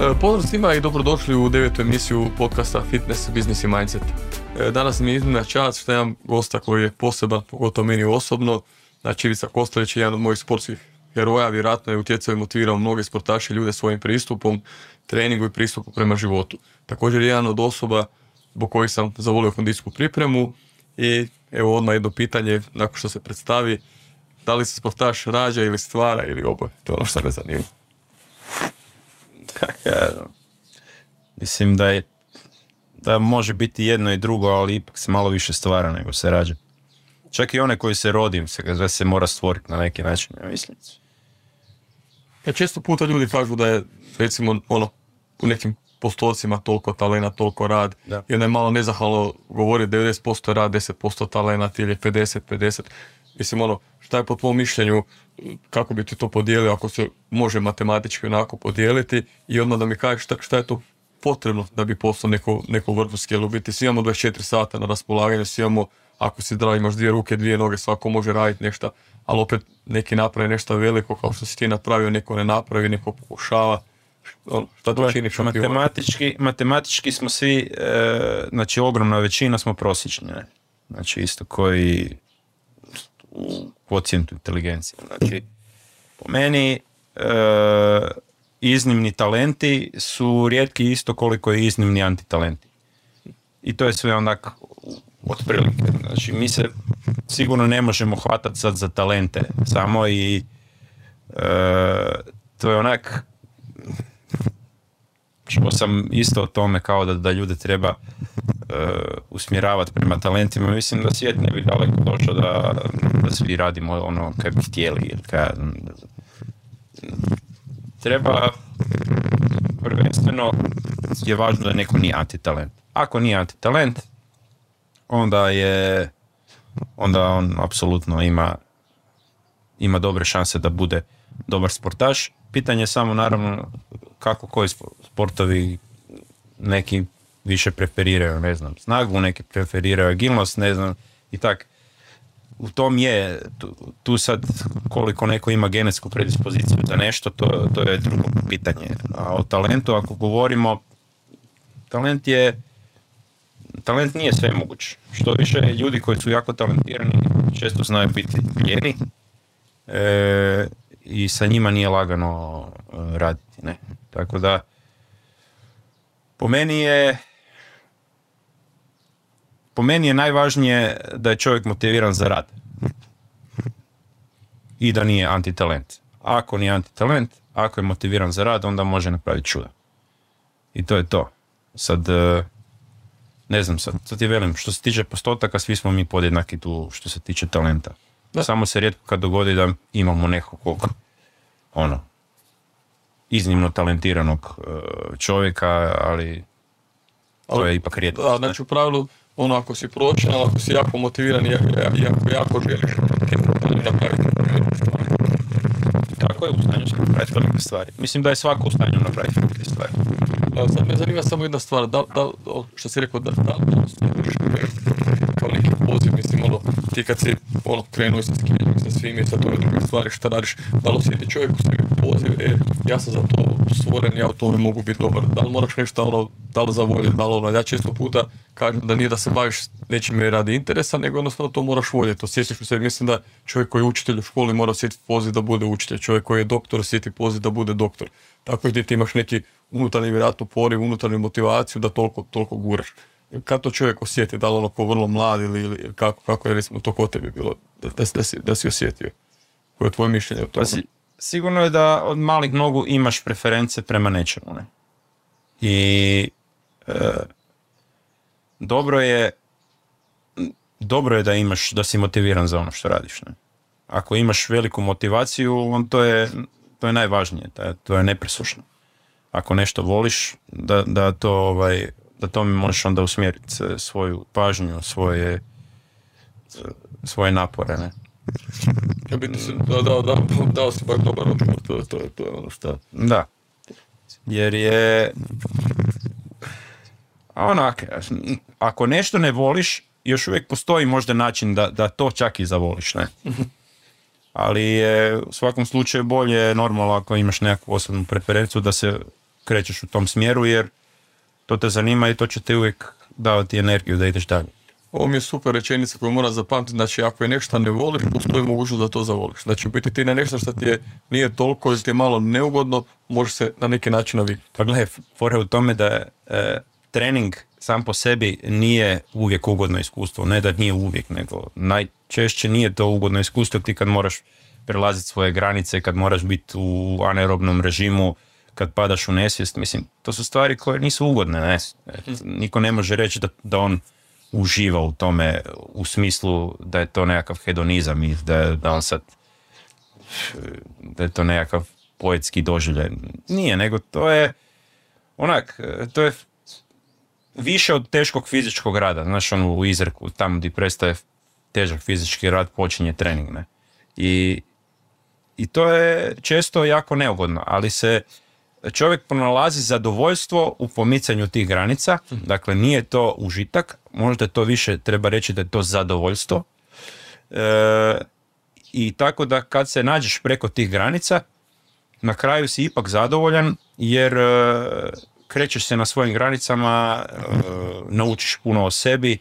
E, Pozdrav svima i dobrodošli u devetu emisiju podcasta Fitness, Business i Mindset. E, Danas mi je iznimna čast što imam gosta koji je poseban, pogotovo meni osobno. Znači Ivica Kostelić je jedan od mojih sportskih heroja, vjerojatno je utjecao i motivirao mnoge sportaše ljude svojim pristupom, treningu i pristupu prema životu. Također je jedan od osoba zbog kojih sam zavolio kondicijsku pripremu i evo odmah jedno pitanje nakon što se predstavi da li se sportaš rađa ili stvara ili oboje. To je ono što me zanima. Ja, mislim da je da može biti jedno i drugo, ali ipak se malo više stvara nego se rađa. Čak i one koji se rodim se, da se mora stvoriti na neki način, ja mislim. Ja često puta ljudi kažu da je recimo ono u nekim postocima toliko talena, toliko rad. Da. I onda je malo nezahvalno govori 90% rad, 10% talena ili 50-50. Mislim ono, šta je po tvom mišljenju, kako bi ti to podijelio ako se može matematički onako podijeliti i odmah da mi kažeš šta, šta je to potrebno da bi postao neko, neko vrhunski, jer u biti svi imamo 24 sata na raspolaganju, svi imamo, ako si zdrav, imaš dvije ruke, dvije noge, svako može raditi nešto, ali opet neki napravi nešto veliko kao što si ti napravio, neko ne napravi, neko pokušava. Ono, šta to čini? Matematički, matematički smo svi, e, znači ogromna većina smo prosječni, ne? Znači isto koji u kvocijentu inteligencije. Znači, po meni e, iznimni talenti su rijetki isto koliko i iznimni antitalenti. I to je sve onak otprilike. Znači, mi se sigurno ne možemo hvatati sad za talente samo i e, to je onak čuo sam isto o tome kao da, da ljude treba e, usmjeravati prema talentima. Mislim da svijet ne bi daleko došao da, da svi radimo ono kaj bi htjeli. Kaj, treba prvenstveno je važno da neko nije antitalent. Ako nije antitalent, onda je onda on apsolutno ima ima dobre šanse da bude dobar sportaš. Pitanje je samo naravno kako koji sportovi neki više preferiraju, ne znam, snagu, neki preferiraju agilnost, ne znam, i tak. U tom je, tu, tu sad koliko neko ima genetsku predispoziciju za nešto, to, to je drugo pitanje. A o talentu, ako govorimo, talent je, talent nije sve moguć. Što više ljudi koji su jako talentirani često znaju biti ljeni e, i sa njima nije lagano e, raditi. Ne? Tako da, po meni je po meni je najvažnije da je čovjek motiviran za rad. I da nije antitalent. Ako nije antitalent, ako je motiviran za rad, onda može napraviti čuda. I to je to. Sad, e, ne znam, sad, sad ti velim, što se tiče postotaka, svi smo mi podjednaki tu što se tiče talenta. Da. Samo se rijetko kad dogodi da imamo nekog, ono, iznimno talentiranog e, čovjeka, ali to je ipak rijetko. Da, znači u pravilu, ono ako si pročan, ali ako si jako motiviran i jako, jako, želiš. Tako je, u stanju sam napraviti velike stvari. Mislim da je svako u stanju napraviti velike stvari. A Sad me zanima samo jedna stvar, da, da, što si rekao, da, da, da osjetiš kao neki poziv, mislim, ono, ti kad si ono, krenuo sa skijanjem, sa svim i sa tome druge stvari, šta radiš, da li osjeti čovjek u sebi poziv, e, ja sam za to stvoren, ja u tome mogu biti dobar, da li moraš nešto, ono, da li za volju, da li ono, ja često puta kažem da nije da se baviš nečim radi interesa, nego jednostavno to moraš voljeti, osjećaš u sebi, mislim da čovjek koji je učitelj u školi mora osjetiti poziv da bude učitelj, čovjek koji je doktor osjeti poziv da bude doktor, tako i ti imaš neki unutarnji vjerojatno poriv, unutarnju motivaciju da toliko, toliko guraš. Kad to čovjek osjeti, da li ono ko vrlo mlad ili, ili kako, kako je recimo to kod tebi bilo, da, da, da, si, da si osjetio? Koje je tvoje mišljenje o tome? Pa si, sigurno je da od malih nogu imaš preference prema nečemu. Ne? I e, dobro je dobro je da imaš, da si motiviran za ono što radiš. Ne? Ako imaš veliku motivaciju, on to je, to je najvažnije, to, to je nepresušno. Ako nešto voliš, da, da to ovaj, da tome možeš onda usmjeriti e, svoju pažnju, svoje e, svoje napore, ne? Ja biti se, da, da, da, dao si baš dobar odgovor, to, to, to je ono šta. Da. Jer je... A Onak, ako nešto ne voliš, još uvijek postoji možda način da, da to čak i zavoliš, ne? Ali je u svakom slučaju bolje normalno ako imaš nekakvu osobnu preferenciju da se krećeš u tom smjeru jer to te zanima i to će te uvijek davati energiju da ideš dalje. Ovo mi je super rečenica koju moram zapamtiti, znači ako je nešto ne voliš, postoji mogućnost da to zavoliš. Znači u biti ti na nešto što ti je, nije toliko, ili ti je malo neugodno, može se na neki način naviknuti. Pa gledaj, fora u tome da e, trening sam po sebi nije uvijek ugodno iskustvo, ne da nije uvijek, nego najčešće nije to ugodno iskustvo ti kad moraš prelaziti svoje granice, kad moraš biti u anaerobnom režimu, kad padaš u nesvijest, mislim, to su stvari koje nisu ugodne, ne? Niko ne može reći da, da on uživa u tome u smislu da je to nekakav hedonizam i da, da on sad da je to nekakav poetski doživljaj. Nije, nego to je onak, to je više od teškog fizičkog rada. Znaš, ono u izreku, tamo gdje prestaje težak fizički rad, počinje trening, ne? I, I to je često jako neugodno, ali se čovjek pronalazi zadovoljstvo u pomicanju tih granica, dakle nije to užitak, možda to više treba reći da je to zadovoljstvo. E, I tako da kad se nađeš preko tih granica, na kraju si ipak zadovoljan jer e, krećeš se na svojim granicama, e, naučiš puno o sebi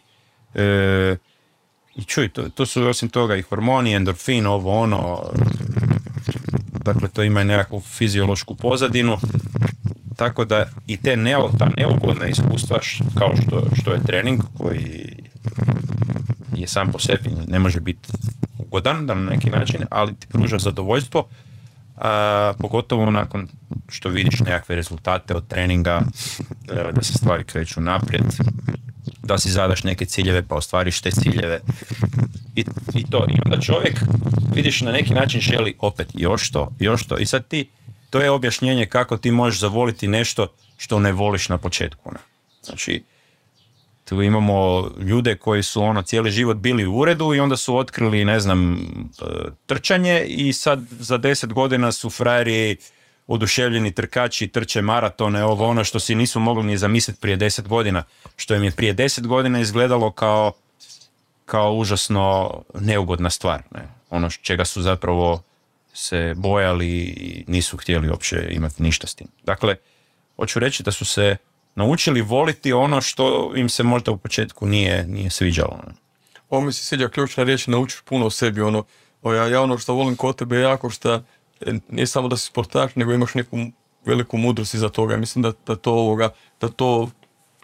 e, i čuj, to, to su osim toga i hormoni, endorfin, ovo ono, dakle to ima nekakvu fiziološku pozadinu, tako da i te ne, ta neugodna iskustva kao što, što je trening koji je sam po sebi ne može biti ugodan na neki način, ali ti pruža zadovoljstvo, a, pogotovo nakon što vidiš nekakve rezultate od treninga, e, da se stvari kreću naprijed, da si zadaš neke ciljeve pa ostvariš te ciljeve i, i to. I onda čovjek, vidiš, na neki način želi opet još to, još to. I sad ti, to je objašnjenje kako ti možeš zavoliti nešto što ne voliš na početku. Ne? Znači, tu imamo ljude koji su ono cijeli život bili u uredu i onda su otkrili, ne znam, e, trčanje i sad za deset godina su frajeri oduševljeni trkači trče maratone, ovo ono što si nisu mogli ni zamisliti prije deset godina, što im je prije deset godina izgledalo kao, kao užasno neugodna stvar. Ne? Ono čega su zapravo se bojali i nisu htjeli uopće imati ništa s tim. Dakle, hoću reći da su se naučili voliti ono što im se možda u početku nije, nije sviđalo. Ne? Ovo mi se sviđa ključna riječ, naučiš puno o sebi. Ono, ja, ja ono što volim kod tebe jako što nije samo da si sportaš, nego imaš neku veliku mudrost iza toga. Mislim da, da to ovoga, da to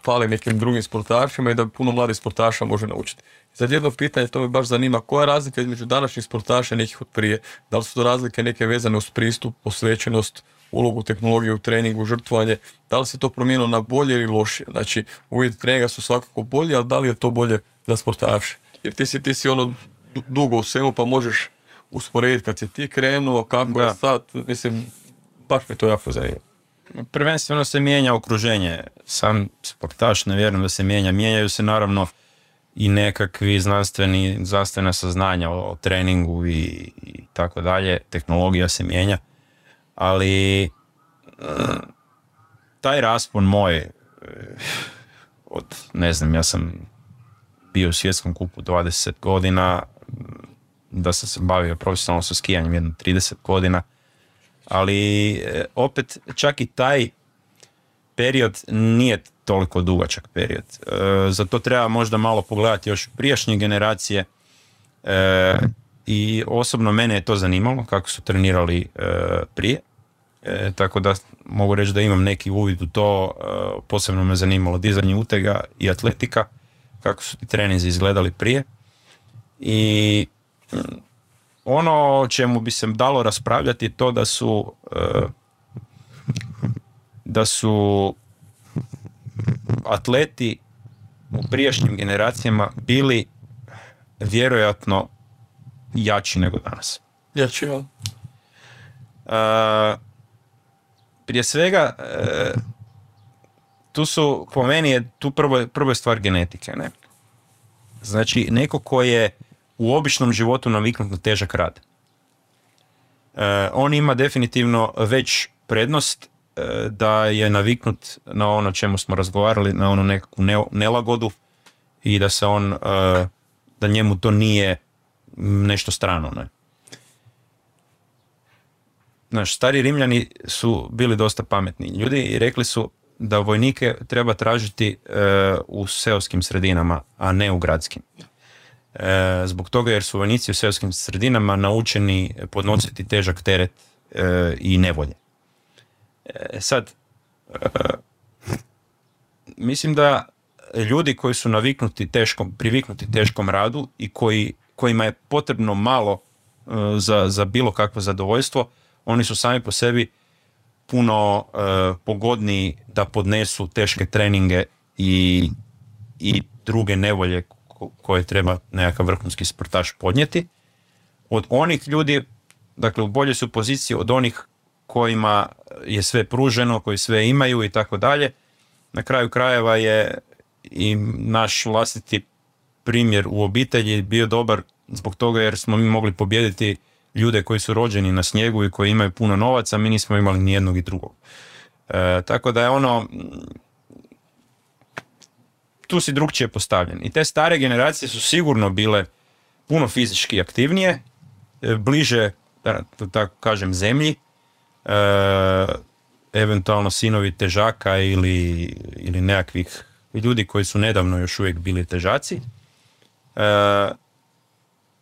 fali nekim drugim sportašima i da puno mladih sportaša može naučiti. Sad jedno pitanje, to me baš zanima, koja je razlika između današnjih sportaša i nekih od prije? Da li su to razlike neke vezane uz pristup, posvećenost, ulogu tehnologije u treningu, žrtvovanje? Da li se to promijenilo na bolje ili lošije? Znači, uvjeti treninga su svakako bolji, ali da li je to bolje za sportaše? Jer ti si, ti si ono dugo u svemu pa možeš usporediti kad si ti krenuo, kako je sad, mislim, baš mi to jako zanima. Prvenstveno se mijenja okruženje. Sam sportaš ne vjerujem da se mijenja. Mijenjaju se naravno i nekakvi znanstveni, znanstvena saznanja o, treningu i, i tako dalje. Tehnologija se mijenja. Ali eh, taj raspon moj eh, od, ne znam, ja sam bio u svjetskom kupu 20 godina, da sam se bavio profesionalno sa skijanjem jedno 30 godina, ali e, opet čak i taj period nije toliko dugačak period. E, za to treba možda malo pogledati još prijašnje generacije e, i osobno mene je to zanimalo kako su trenirali prije. tako da mogu reći da imam neki uvid u to, posebno me zanimalo dizanje utega i atletika, kako su ti treninzi izgledali prije. I ono o čemu bi se dalo raspravljati to da su e, da su atleti u prijašnjim generacijama bili vjerojatno jači nego danas. Jači, ja. E, prije svega, e, tu su, po meni je tu prvo, prvo je stvar genetike. Ne? Znači, neko ko je u običnom životu naviknut na težak rad. E, on ima definitivno već prednost e, da je naviknut na ono čemu smo razgovarali, na onu nekakvu nelagodu i da se on, e, da njemu to nije nešto strano. Ne? naš stari Rimljani su bili dosta pametni ljudi i rekli su da vojnike treba tražiti e, u seoskim sredinama, a ne u gradskim. E, zbog toga jer su vojnici u seoskim sredinama naučeni podnositi težak teret e, i nevolje. E, sad, mislim da ljudi koji su naviknuti teškom, priviknuti teškom radu i koji, kojima je potrebno malo za, za bilo kakvo zadovoljstvo, oni su sami po sebi puno pogodniji da podnesu teške treninge i, i druge nevolje koje treba nekakav vrhunski sportaš podnijeti. Od onih ljudi, dakle u boljoj su poziciji od onih kojima je sve pruženo, koji sve imaju i tako dalje. Na kraju krajeva je i naš vlastiti primjer u obitelji bio dobar zbog toga jer smo mi mogli pobijediti ljude koji su rođeni na snijegu i koji imaju puno novaca, mi nismo imali ni jednog i drugog. E, tako da je ono, tu si drugčije postavljen. I te stare generacije su sigurno bile puno fizički aktivnije, e, bliže, da tako kažem, zemlji, e, eventualno sinovi težaka ili, ili nekakvih ljudi koji su nedavno još uvijek bili težaci. E,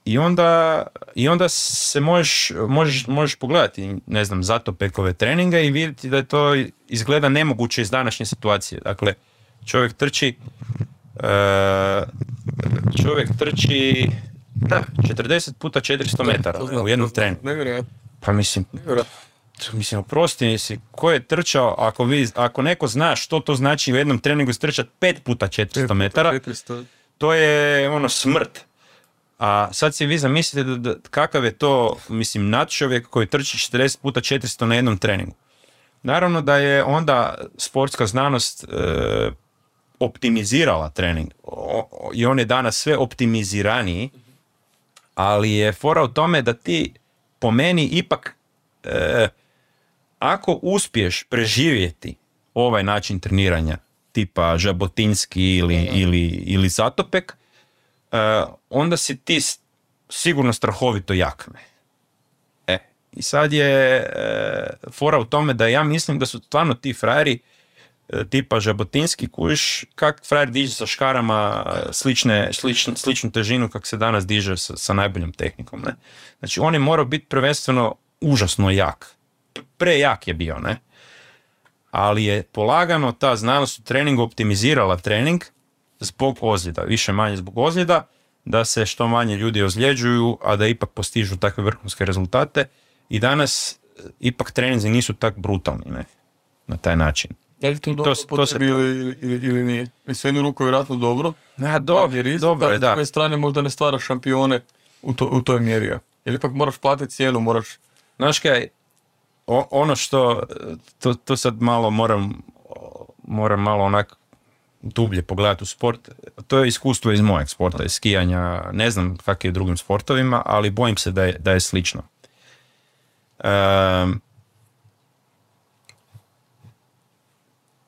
i onda, I onda se možeš, možeš, možeš pogledati, ne znam, zato pekove treninga i vidjeti da je to izgleda nemoguće iz današnje situacije. Dakle, čovjek trči e, čovjek trči da, 40 puta 400 metara u jednom trenu. Pa mislim, mislim, oprosti si, ko je trčao, ako, vi, ako neko zna što to znači u jednom treningu strčati 5 puta 400 metara, to je ono smrt. A sad si vi zamislite da, da, kakav je to, mislim, nadčovjek koji trči 40 puta 400 na jednom treningu. Naravno da je onda sportska znanost e, optimizirala trening i on je danas sve optimiziraniji, ali je fora u tome da ti po meni ipak e, ako uspiješ preživjeti ovaj način treniranja tipa žabotinski ili, ili, ili zatopek, e, onda si ti sigurno strahovito jak. E, i sad je e, fora u tome da ja mislim da su stvarno ti frajeri E, tipa žabotinski kuš, kak frajer diže sa škarama e, slične, sličn, sličnu težinu kak se danas diže sa, sa najboljom tehnikom. Ne? Znači on je morao biti prvenstveno užasno jak. Prejak je bio, ne? Ali je polagano ta znanost u treningu optimizirala trening zbog ozljeda, više manje zbog ozljeda, da se što manje ljudi ozljeđuju, a da ipak postižu takve vrhunske rezultate. I danas e, ipak treninzi nisu tak brutalni, ne? Na taj način. Je li to dobro to, to se... ili, ili, ili nije? Mislim, jednu ruku je vjerojatno dobro. Ja, do, jer dobro je, da. S druge strane možda ne stvara šampione u, to, u toj mjeri. Jer ipak moraš platiti cijenu, moraš... Znaš kaj, ono što, to, to sad malo moram, moram malo onak dublje pogledati u sport, to je iskustvo iz mojeg sporta, iz skijanja, ne znam kak je u drugim sportovima, ali bojim se da je, da je slično. Um,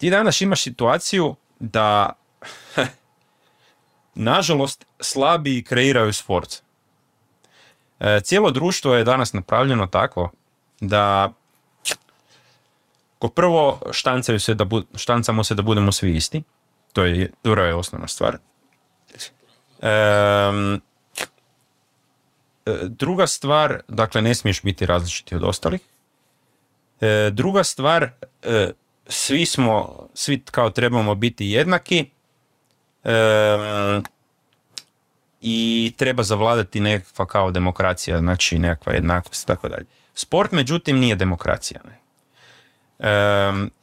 ti danas imaš situaciju da nažalost slabiji kreiraju sport. E, cijelo društvo je danas napravljeno tako da ko prvo štancaju se da štancamo se da budemo svi isti. To je prva je osnovna stvar. E, druga stvar, dakle ne smiješ biti različiti od ostalih. E, druga stvar, e, svi smo, svi kao trebamo biti jednaki i treba zavladati nekakva kao demokracija, znači nekakva jednakost i tako dalje. Sport međutim nije demokracija. Ne?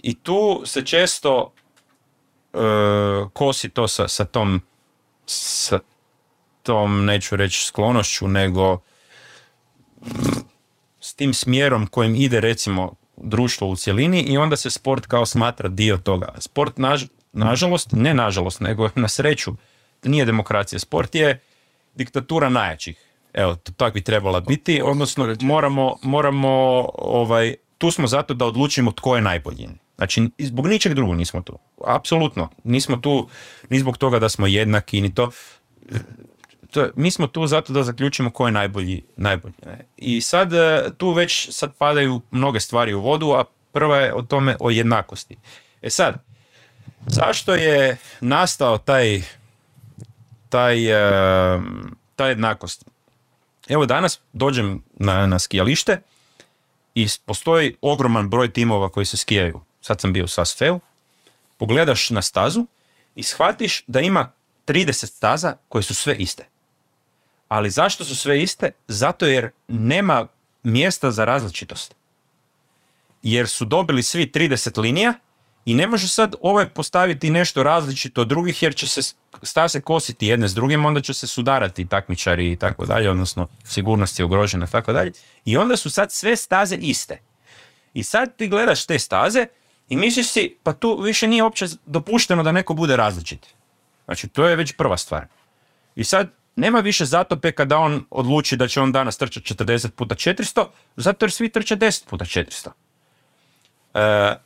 I tu se često e, kosi to sa, sa tom sa tom, neću reći sklonošću, nego s tim smjerom kojim ide recimo društvo u cjelini i onda se sport kao smatra dio toga. Sport, naž, nažalost, ne nažalost, nego na sreću, nije demokracija. Sport je diktatura najjačih. Evo, to tako bi trebala biti, odnosno moramo, moramo ovaj, tu smo zato da odlučimo tko je najbolji. Znači, zbog ničeg drugog nismo tu. Apsolutno. Nismo tu ni zbog toga da smo jednaki, ni to. To, mi smo tu zato da zaključimo ko je najbolji. najbolji ne? I sad e, tu već sad padaju mnoge stvari u vodu, a prva je o tome o jednakosti. E sad, zašto je nastao taj taj, e, ta jednakost? Evo danas dođem na, na skijalište i postoji ogroman broj timova koji se skijaju. Sad sam bio u Sasfeu, pogledaš na stazu i shvatiš da ima 30 staza koje su sve iste. Ali zašto su sve iste? Zato jer nema mjesta za različitost. Jer su dobili svi 30 linija i ne može sad ovaj postaviti nešto različito od drugih jer će se staze kositi jedne s drugim, onda će se sudarati takmičari i tako dalje, odnosno sigurnost je ugrožena i tako dalje. I onda su sad sve staze iste. I sad ti gledaš te staze i misliš si, pa tu više nije uopće dopušteno da neko bude različit. Znači, to je već prva stvar. I sad, nema više zatope kada on odluči da će on danas trčati 40 puta 400, zato jer svi trče 10 puta 400. E,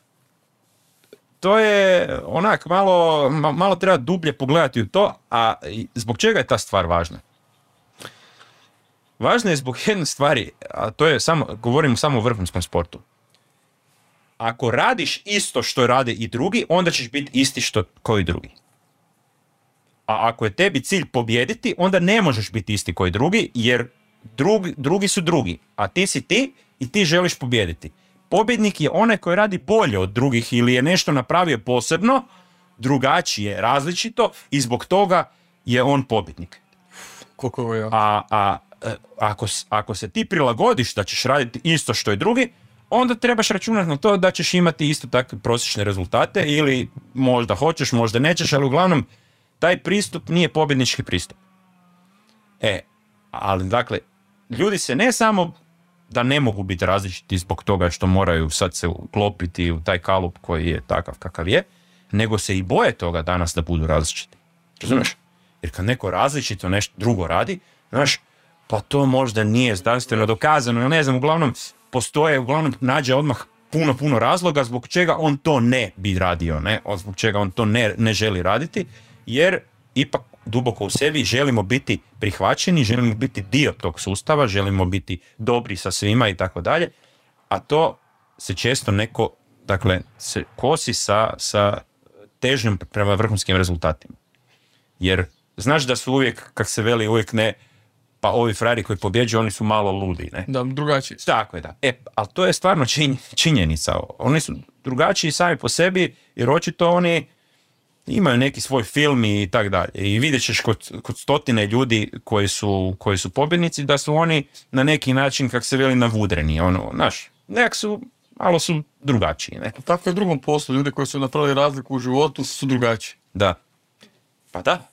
to je onak, malo, ma- malo treba dublje pogledati u to, a i zbog čega je ta stvar važna? Važna je zbog jedne stvari, a to je samo, govorimo samo o vrhunskom sportu. Ako radiš isto što rade i drugi, onda ćeš biti isti što koji drugi. A ako je tebi cilj pobijediti, onda ne možeš biti isti koji drugi, jer drugi, drugi su drugi, a ti si ti i ti želiš pobijediti. Pobjednik je onaj koji radi bolje od drugih ili je nešto napravio posebno, drugačije, različito i zbog toga je on pobjednik. Koliko je ja. A, a e, ako, ako se ti prilagodiš da ćeš raditi isto što i drugi, onda trebaš računati na to da ćeš imati isto takve prosječne rezultate ili možda hoćeš, možda nećeš, ali uglavnom taj pristup nije pobjednički pristup. E, ali dakle, ljudi se ne samo da ne mogu biti različiti zbog toga što moraju sad se uklopiti u taj kalup koji je takav kakav je, nego se i boje toga danas da budu različiti. Razumiješ? Jer kad neko različito nešto drugo radi, znaš, pa to možda nije znanstveno dokazano, ja ne znam, uglavnom postoje, uglavnom nađe odmah puno, puno razloga zbog čega on to ne bi radio, ne, zbog čega on to ne, ne želi raditi, jer ipak duboko u sebi želimo biti prihvaćeni, želimo biti dio tog sustava, želimo biti dobri sa svima i tako dalje, a to se često neko, dakle, se kosi sa, sa težnjom prema vrhunskim rezultatima. Jer znaš da su uvijek, kak se veli, uvijek ne, pa ovi frari koji pobjeđuju, oni su malo ludi, ne? Da, drugačiji. su. Tako je, da. E, ali to je stvarno činj- činjenica. Oni su drugačiji sami po sebi, jer očito oni imaju neki svoj film i tak dalje. I vidjet ćeš kod, kod stotine ljudi koji su, koji su pobjednici da su oni na neki način, kak se veli, navudreni. Ono, znaš, nekak su, malo su drugačiji, ne? Tako je u drugom poslu. Ljudi koji su napravili razliku u životu su drugačiji. Da. Pa da.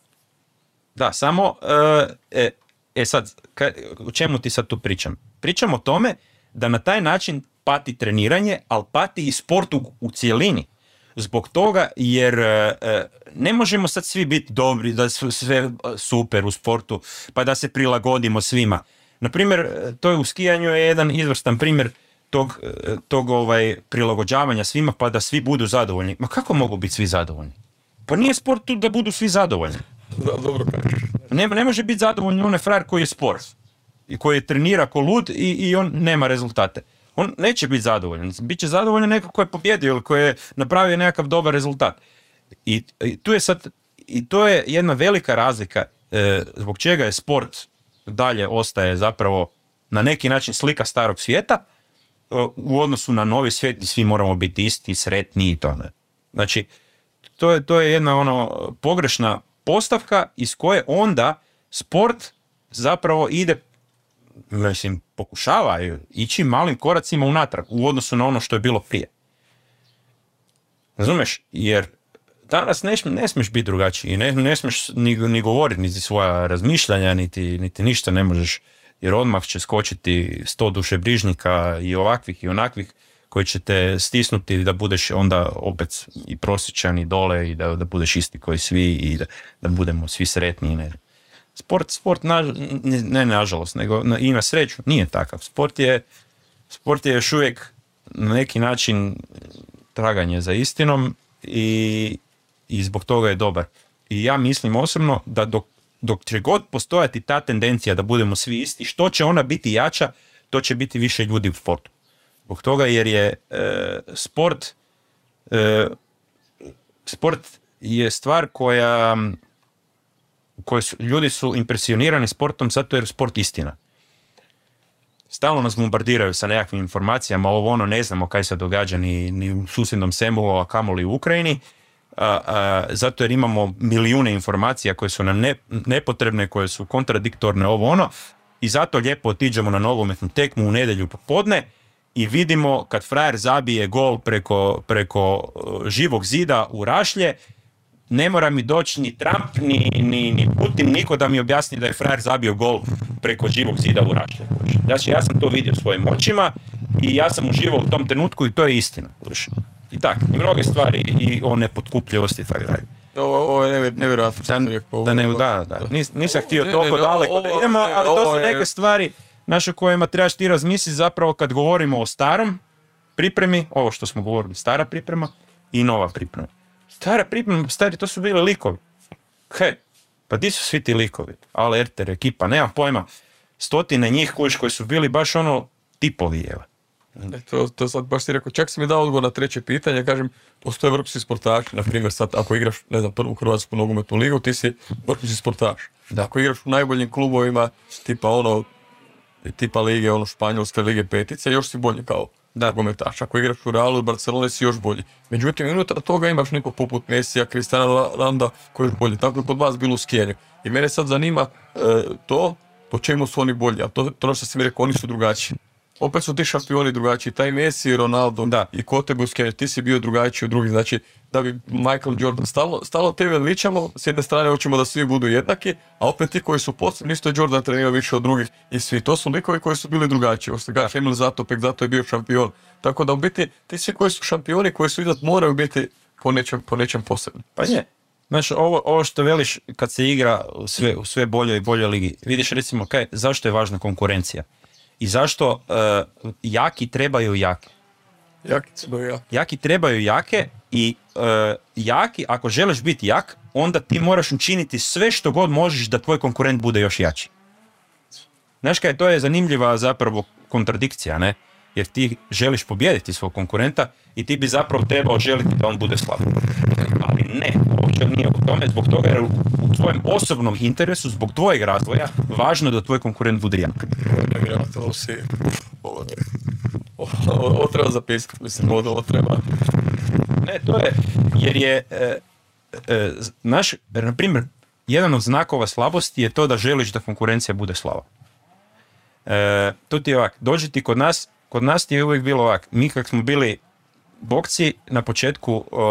Da, samo, e, e, e sad, ka, o čemu ti sad tu pričam? Pričam o tome da na taj način pati treniranje, ali pati i sport u, u cijelini. Zbog toga jer e, e, ne možemo sad svi biti dobri, da su sve e, super u sportu, pa da se prilagodimo svima. Naprimjer, e, to je u skijanju je jedan izvrstan primjer tog, tog ovaj, prilagođavanja svima pa da svi budu zadovoljni. Ma kako mogu biti svi zadovoljni? Pa nije sport tu da budu svi zadovoljni. Da, dobro kažeš. Ne, ne može biti zadovoljan onaj frajer koji je spor i koji trenira ko lud i, i on nema rezultate. On neće biti zadovoljan. Biće zadovoljan neko ko je pobjedio ili ko je napravio nekakav dobar rezultat. I, i tu je sad, i to je jedna velika razlika e, zbog čega je sport dalje ostaje zapravo na neki način slika starog svijeta e, u odnosu na novi svijet gdje svi moramo biti isti, sretni i to. Ne? Znači, to je, to je jedna ono pogrešna postavka iz koje onda sport zapravo ide mislim, pokušava ići malim koracima unatrag u odnosu na ono što je bilo prije. Razumeš? Jer danas ne, ne smiješ biti drugačiji, ne, ne smiješ ni, ni govoriti niti svoja razmišljanja, niti, niti ništa ne možeš, jer odmah će skočiti sto dušebrižnika i ovakvih i onakvih koji će te stisnuti da budeš onda opet i prosječan i dole i da, da budeš isti koji svi i da, da budemo svi sretni. Ne. Sport, sport na, ne, nažalost, nego na, i na sreću nije takav. Sport je, sport je još uvijek na neki način traganje za istinom i, i zbog toga je dobar. I ja mislim osobno da dok, dok će god postojati ta tendencija da budemo svi isti, što će ona biti jača, to će biti više ljudi u sportu. Zbog toga jer je e, sport e, sport je stvar koja koje su, ljudi su impresionirani sportom zato jer je sport istina. Stalno nas bombardiraju sa nekakvim informacijama, ovo ono ne znamo kaj se događa ni, u susjednom Semu, a kamoli u Ukrajini, a, zato jer imamo milijune informacija koje su nam ne, nepotrebne, koje su kontradiktorne, ovo ono, i zato lijepo otiđemo na nogometnu tekmu u nedjelju popodne i vidimo kad frajer zabije gol preko, preko uh, živog zida u Rašlje, ne mora mi doći ni Trump, ni, ni, ni Putin, niko da mi objasni da je frajer zabio gol preko živog zida u Rašlje. Znači ja sam to vidio svojim očima i ja sam uživao u tom trenutku i to je istina. I tako, i mnoge stvari i o nepotkupljivosti i tako dalje. Ovo je nevjerojatno. Da, ne, da, da. Nis, nisam htio toliko daleko da idemo, ali to su neke stvari naše kojima trebaš ti razmisliti zapravo kad govorimo o starom pripremi, ovo što smo govorili, stara priprema i nova priprema. Stara priprema, stari, to su bili likovi. He, pa di su svi ti likovi? Alerter, ekipa, nema pojma. Stotine njih koji su bili baš ono tipovi, jele. E, to, to sad baš ti rekao, čak si mi dao odgovor na treće pitanje, kažem, postoje vrhunski sportaši, na primjer sad ako igraš, ne znam, prvu hrvatsku nogometnu ligu, ti si vrhunski sportaš. Da. Ako igraš u najboljim klubovima, tipa ono, tipa lige, ono španjolske lige petice, još si bolji kao da. nogometaš. Ako igraš u Realu ili Barcelona si još bolji. Međutim, unutar toga imaš neko poput Mesija, Cristiano Landa koji je bolji. Tako je kod vas bilo u skijenju. I mene sad zanima e, to po čemu su oni bolji, a to, to ono što si mi rekao, oni su drugačiji opet su ti šampioni drugačiji, taj Messi, Ronaldo da. i Kote Busquets, ti si bio drugačiji od drugih, znači da bi Michael Jordan, stalno, stalno te veličamo, s jedne strane hoćemo da svi budu jednaki, a opet ti koji su posebni, isto je Jordan trenirao više od drugih i svi, to su likovi koji su bili drugačiji, Ostega Emil Zatopek, zato je bio šampion, tako da u biti ti svi koji su šampioni, koji su idat moraju biti po nečem, po nečem posebni. Pa je. Znaš, ovo, ovo što veliš kad se igra u sve, u sve boljoj i boljoj ligi, vidiš recimo kaj, zašto je važna konkurencija? I zašto uh, jaki trebaju jake. Jaki trebaju jake. Jaki trebaju jake i uh, jaki, ako želiš biti jak, onda ti moraš učiniti sve što god možeš da tvoj konkurent bude još jači. Znaš kaj, to je zanimljiva zapravo kontradikcija, ne? Jer ti želiš pobijediti svog konkurenta i ti bi zapravo trebao želiti da on bude slab. Ali ne, uopće nije u tome, zbog toga jer tvojem osobnom interesu, zbog tvojeg razvoja, važno je da tvoj konkurent bude jak. Nevjerojatno, si... Ovo treba zapisati, mislim, ovo treba. Ne, to je, jer je, e, e, naš, na primjer, jedan od znakova slabosti je to da želiš da konkurencija bude slava. E, to ti je ovak, dođi ti kod nas, kod nas ti je uvijek bilo ovak, mi kak smo bili bokci na početku uh,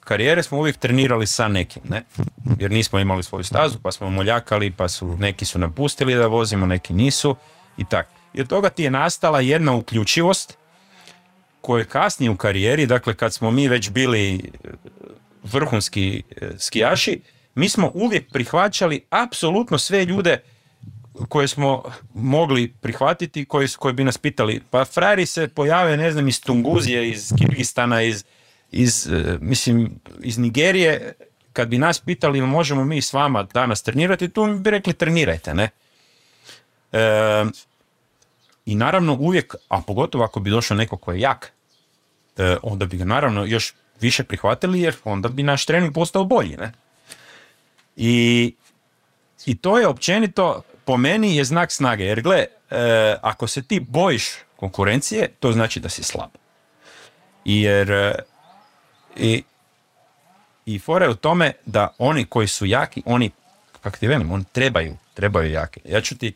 karijere smo uvijek trenirali sa nekim, ne? Jer nismo imali svoju stazu, pa smo moljakali, pa su neki su napustili da vozimo, neki nisu i tak. I od toga ti je nastala jedna uključivost koja kasnije u karijeri, dakle kad smo mi već bili vrhunski uh, skijaši, mi smo uvijek prihvaćali apsolutno sve ljude koje smo mogli prihvatiti, koji, koji bi nas pitali. Pa frajeri se pojave, ne znam, iz Tunguzije, iz Kirgistana, iz, iz, e, mislim, iz Nigerije, kad bi nas pitali možemo mi s vama danas trenirati, tu bi rekli trenirajte, ne? E, I naravno uvijek, a pogotovo ako bi došao neko ko je jak, e, onda bi ga naravno još više prihvatili jer onda bi naš trening postao bolji, ne? I, i to je općenito po meni je znak snage. Jer gle, e, ako se ti bojiš konkurencije, to znači da si slab. Jer e, i, i fora je u tome da oni koji su jaki, oni, kako ti velim, oni trebaju, trebaju jaki. Ja ću ti,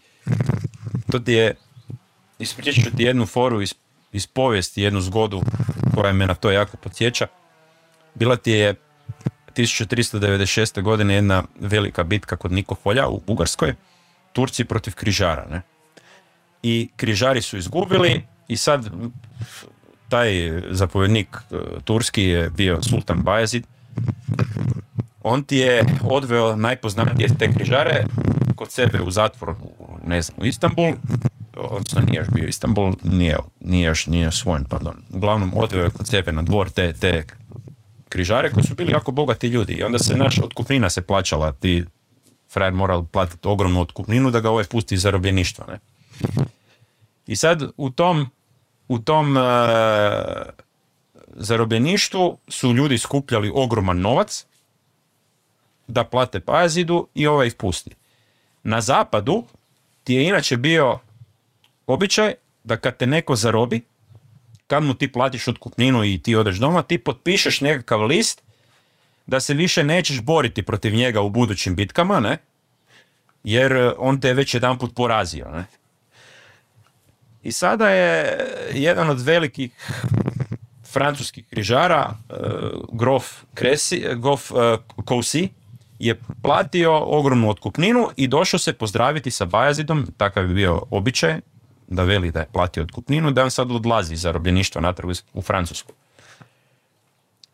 to ti je, ispričat ću ti jednu foru iz, iz povijesti, jednu zgodu koja me na to jako podsjeća. Bila ti je 1396. godine jedna velika bitka kod Nikofolja u Bugarskoj Turci protiv križara. Ne? I križari su izgubili i sad taj zapovjednik e, turski je bio Sultan Bajazid. On ti je odveo najpoznatije te križare kod sebe u zatvor, ne znam, u Istanbul, odnosno nije još bio Istanbul, nije, nije još nije svojen, pardon. Uglavnom odveo je kod sebe na dvor te, te križare koji su bili jako bogati ljudi i onda se naš otkupnina se plaćala, ti frajer mora platiti ogromnu otkupninu da ga ovaj pusti iz zarobljeništva. Ne? I sad u tom, u tom e, zarobljeništvu su ljudi skupljali ogroman novac da plate Pajazidu i ovaj ih pusti. Na zapadu ti je inače bio običaj da kad te neko zarobi, kad mu ti platiš otkupninu i ti odeš doma, ti potpišeš nekakav list da se više nećeš boriti protiv njega u budućim bitkama, ne? Jer e, on te je već jedan put porazio, ne? I sada je jedan od velikih francuskih križara, e, grof Kresi, grof Kousi, je platio ogromnu otkupninu i došao se pozdraviti sa Bajazidom, takav je bio običaj, da veli da je platio otkupninu, da on sad odlazi iz zarobljeništva natrag u Francusku.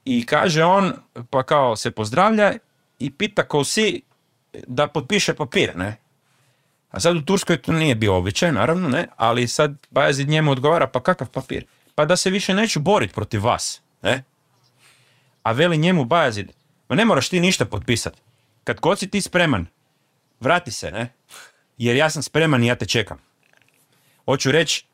I kaže on, pa kao se pozdravlja i pita kao si da potpiše papir, ne? A sad u Turskoj to nije bio običaj, naravno, ne? Ali sad Bajazid njemu odgovara, pa kakav papir? Pa da se više neću boriti protiv vas, ne? A veli njemu Bajazid, ma ne moraš ti ništa potpisati. Kad god si ti spreman, vrati se, ne? Jer ja sam spreman i ja te čekam. Hoću reći,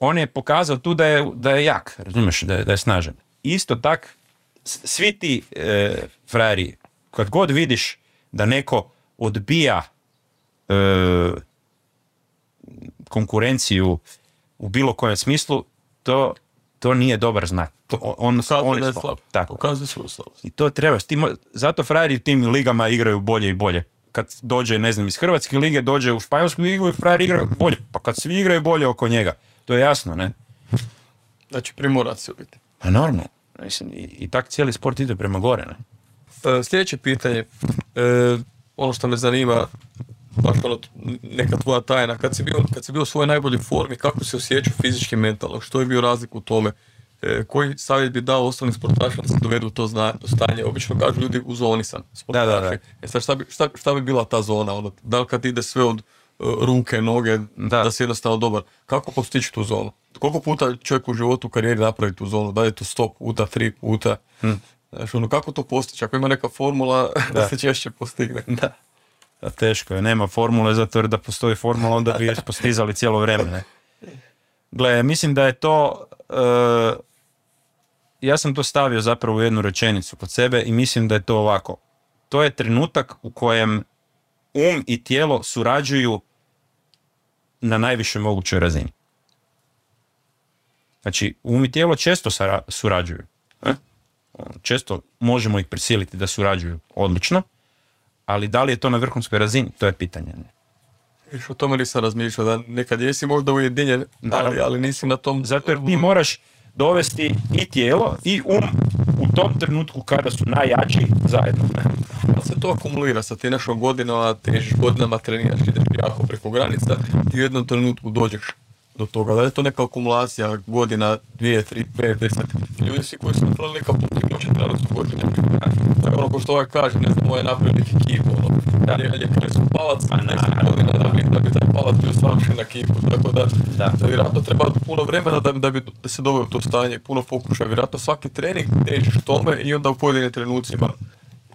on je pokazao tu da je, da je jak, razumiješ, da je, da je snažan. Isto tak, svi ti e, frajeri, kad god vidiš da neko odbija e, konkurenciju u bilo kojem smislu, to, to nije dobar znak. To, on, on, je slab. Tako. Ukazuje svoju slabost. I to trebaš. Ti, zato frajeri tim ligama igraju bolje i bolje. Kad dođe, ne znam, iz Hrvatske lige, dođe u Španjolsku ligu i frajer igra bolje. Pa kad svi igraju bolje oko njega. To je jasno, ne? Znači, primorac se biti. Pa normalno. Mislim, i, i tak cijeli sport ide prema gore, ne? E, sljedeće pitanje. E, ono što me zanima, baš ono, neka tvoja tajna, kad si, bio, kad si bio u svojoj najboljoj formi, kako se osjećao fizički i mentalno, što je bio razlik u tome, e, koji savjet bi dao ostalim sportašima da se dovedu u to zna, stanje, obično kažu ljudi u zoni sam, Da, da, da. E sad šta bi, šta, šta bi bila ta zona, ono, da li kad ide sve od ruke, noge, da, da si jednostavno dobar, kako postići tu zonu? Koliko puta čovjek u životu u karijeri napravi tu zonu, da je to sto puta, tri puta, hm. Ono, kako to postići? Ako ima neka formula da, da se češće postigne. Da. Da, teško je, nema formule, zato jer da postoji formula, onda bi je postizali cijelo vrijeme. Gle, mislim da je to, uh, ja sam to stavio zapravo u jednu rečenicu kod sebe i mislim da je to ovako. To je trenutak u kojem um i tijelo surađuju na najvišoj mogućoj razini. Znači, um i tijelo često surađuju. Eh? Često možemo ih prisiliti da surađuju odlično, ali da li je to na vrhunskoj razini, to je pitanje. Ne? Viš, o tome nisam razmišljao, da nekad jesi možda ujedinjen, ali, ali nisi na tom... Zato jer ti moraš dovesti i tijelo i um u tom trenutku kada su najjači zajedno. Ali se to akumulira sa ti nešto godinama, težiš godinama, treniraš, ideš jako preko granica i u jednom trenutku dođeš do toga. Da je to neka akumulacija godina, dvije, tri, pet, deset. Ljudi svi koji su napravili neka postignuća trebali su godine. Tako ono ko što ovaj kaže, ne znam, ovaj napravio neki kip, ono, da. je, je kresu palac, pa, ne godina da bi, da bi taj palac bio savršen na kipu, tako da, da. da vjerojatno treba puno vremena da, da bi da se doveo to stanje, puno pokušaja, vjerojatno svaki trening težiš tome i onda u pojedinim trenucima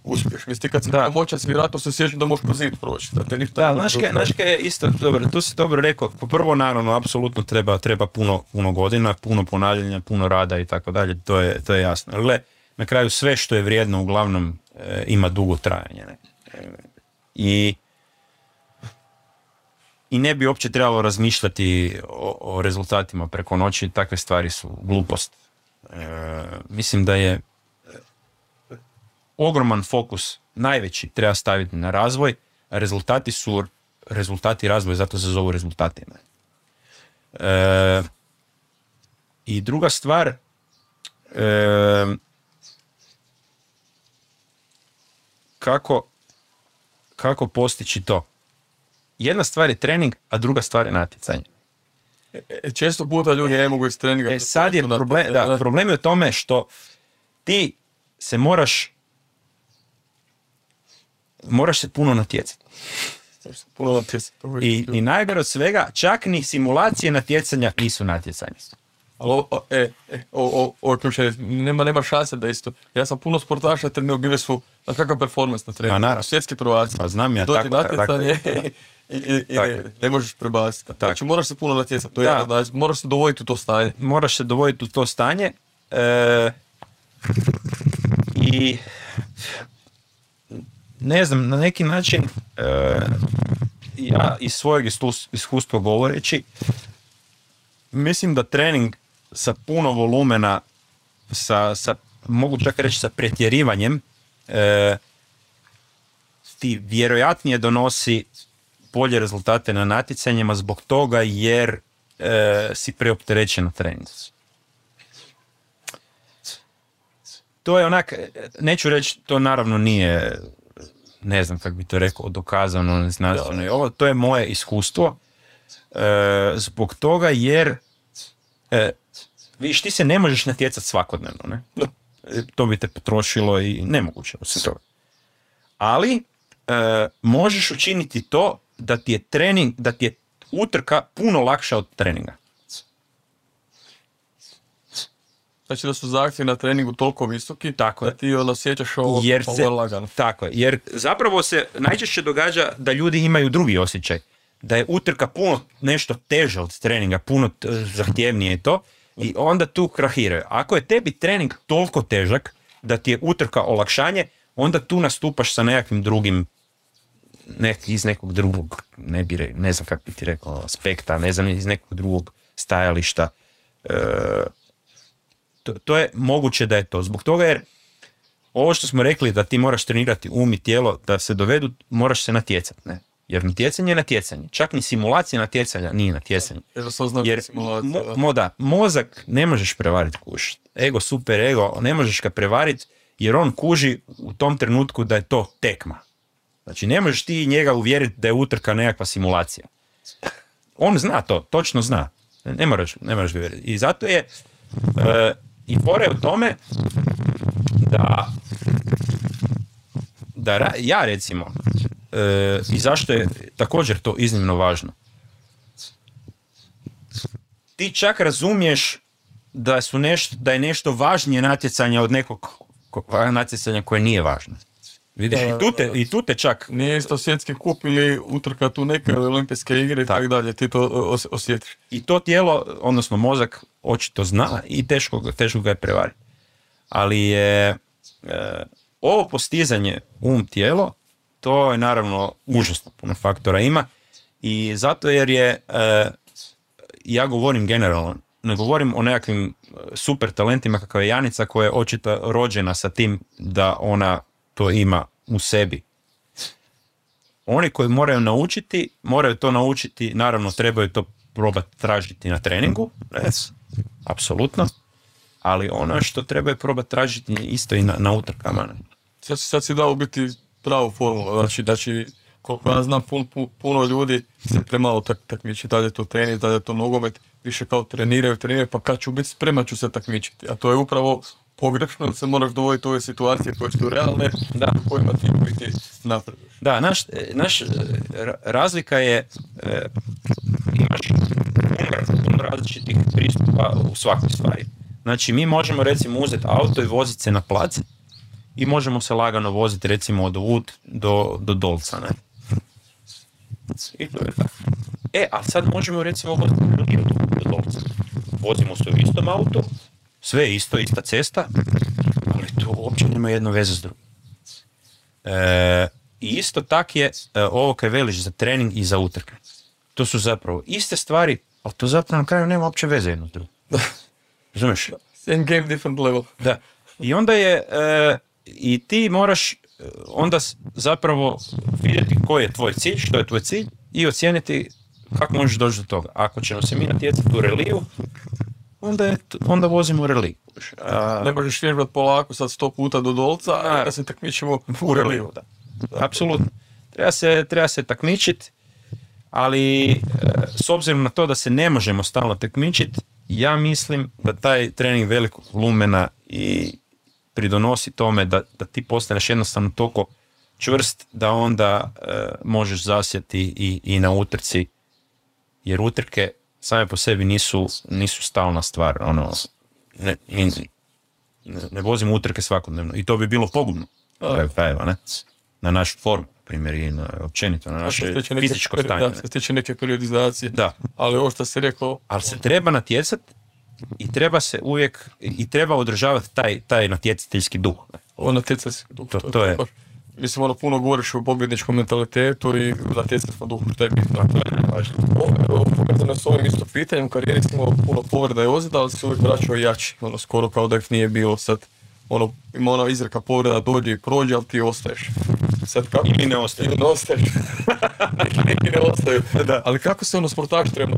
uspješ. Mislim, kad si da. moćac, vjerojatno se sjećam da možeš po zid proći. Da, te da znaš kaj je isto, dobro, tu si dobro rekao, prvo naravno, apsolutno treba, treba puno, puno godina, puno ponavljanja, puno rada i tako dalje, to je, to je jasno. Gle, na kraju sve što je vrijedno uglavnom e, ima dugo trajanje. Ne? E, I i ne bi uopće trebalo razmišljati o, o rezultatima preko noći, takve stvari su glupost. E, mislim da je ogroman fokus, najveći, treba staviti na razvoj, rezultati su rezultati razvoja, zato se zovu rezultati. E, I druga stvar, e, kako, kako postići to? Jedna stvar je trening, a druga stvar je natjecanje. E, često puta ljudi ne mogu iz treninga. E, sad je problem, da, problem je u tome što ti se moraš moraš se puno natjecati. Puno natjecati. I, I najgore od svega, čak ni simulacije natjecanja nisu natjecanje. Ali o, o- e, e, o, o, ključan, nema, nema šanse da isto. Ja sam puno sportaša trenirao, bili su, na kakav performans na treningu, svjetski prvaci. Pa znam ja, tako- natjecanje i, i, i Tako ne, možeš prebaciti. Znači moraš se puno natjecati, to je način, moraš se dovoditi u to stanje. moraš se dovoditi u to stanje e, i ne znam, na neki način e, ja iz svojeg iskus- iskustva govoreći mislim da trening sa puno volumena sa, sa mogu čak reći sa pretjerivanjem e, ti vjerojatnije donosi bolje rezultate na natjecanjima zbog toga jer e, si preopterećen na treningu. To je onak, neću reći, to naravno nije, ne znam kako bi to rekao, dokazano, znanstveno i ovo, to je moje iskustvo. E, zbog toga jer, e, vidiš, ti se ne možeš natjecati svakodnevno, ne? E, To bi te potrošilo i nemoguće osim toga. Ali, e, možeš učiniti to da ti je trening, da ti je utrka puno lakša od treninga. Znači da su zahtjevi na treningu toliko visoki, Tako je. da ti onda osjećaš ovo, jer ovo se, je lagano. tako je, jer zapravo se najčešće događa da ljudi imaju drugi osjećaj, da je utrka puno nešto teže od treninga, puno t- zahtjevnije je to i onda tu krahiraju. Ako je tebi trening toliko težak da ti je utrka olakšanje, onda tu nastupaš sa nekakvim drugim nek, iz nekog drugog, ne, bi re- ne znam kako bi ti rekao, aspekta, ne znam, iz nekog drugog stajališta. E, to, to je moguće da je to. Zbog toga jer ovo što smo rekli da ti moraš trenirati um i tijelo da se dovedu, moraš se natjecati, ne? Jer natjecanje je natjecanje. Čak ni simulacija natjecanja nije natjecanje. Jer mo, da. mo- da, mozak ne možeš prevariti kuš. Ego, super ego, ne možeš ga prevariti jer on kuži u tom trenutku da je to tekma. Znači ne možeš ti njega uvjeriti da je utrka nekakva simulacija. On zna to, točno zna. Ne moraš, ne moraš ga uvjeriti. I zato je e, i fora je u tome da da ja recimo e, i zašto je također to iznimno važno ti čak razumiješ da su nešto, da je nešto važnije natjecanje od nekog ko- natjecanja koje nije važno. Vidiš, i tu te, i tu te čak, Nije isto svjetski kup ili utrka tu neke ili olimpijske igre i Tako. dalje, ti to os- osjetiš. i to tijelo, odnosno mozak, očito zna i teško, ga- teško ga je prevariti. Ali je e, ovo postizanje um-tijelo, to je naravno užasno puno faktora ima i zato jer je, e, ja govorim generalno, ne govorim o nekakvim super talentima kakav je Janica koja je očito rođena sa tim da ona to ima u sebi. Oni koji moraju naučiti, moraju to naučiti, naravno trebaju to probati tražiti na treningu, yes, apsolutno, ali ono što trebaju probati tražiti isto i na, na utrkama. Sad, sad si dao biti pravu formulu, znači, znači koliko ja znam pun, pu- puno ljudi se premalo tak, takmiči, da je to tenis, da je to nogomet, više kao treniraju, treniraju, pa kad ću biti spreman ću se takmičiti. A to je upravo pogrešno, jer se moraš dovoditi u ove situacije koje su realne, Da. u kojima ti biti napreduješ. Da, naš, e, naš e, ra- razlika je, e, imaš puno, različitih pristupa u svakoj stvari. Znači, mi možemo recimo uzeti auto i voziti se na plac i možemo se lagano voziti recimo od Wood do, do Dolca, ne? I to je tako. E, a sad možemo recimo voziti i od Wood do Dolca. Vozimo se u istom autu, sve je isto, ista cesta, ali to uopće nema jedno veze s drugim. E, I isto tak je e, ovo kaj veliš za trening i za utrke. To su zapravo iste stvari, ali to zapravo na kraju nema uopće veze jedno s drugim. Razumeš? Same game, different level. Da. I onda je, e, i ti moraš e, onda zapravo vidjeti koji je tvoj cilj, što je tvoj cilj i ocijeniti kako možeš doći do toga. Ako ćemo se mi natjecati u reliju, onda, je, onda vozimo reliju. A, Ne možeš vježbati polako sad sto puta do dolca, a Da. se takmičimo u reliju, da. Apsolutno. Treba se, treba se takmičit, ali e, s obzirom na to da se ne možemo stalno takmičit, ja mislim da taj trening velikog volumena i pridonosi tome da, da ti postaneš jednostavno toliko čvrst da onda e, možeš zasjeti i, i na utrci, jer utrke same po sebi nisu, nisu stalna stvar. Ono, ne, ne, ne vozimo utrke svakodnevno i to bi bilo pogubno. kraju krajeva, ne? Na našu formu, primjer, i na, općenito, na se naše fizičko stanje. Da, se tiče neke periodizacije. Da, Ali ovo što si rekao, ali se treba natjecat i treba se uvijek, i treba održavati taj, taj natjecateljski duh. ovo natjecateljski duh. To- to je. baš- Mislim, ono, puno govoriš o pobjedničkom mentalitetu i natjecateljskom duhu, što je bitno. Važno. Ovo, povezano s ovim isto pitanjem, karijeri imao puno povreda i ozljeda, ali se uvijek vraćao jači, ono, skoro kao da ih nije bilo sad. Ono, ima ona izreka povreda dođe i prođe, ali ti ostaješ. Sad kako? Ili ne ostaješ. Ili ne ostaješ. neki, neki ne ostaju. Da. Ali kako se ono sportaš treba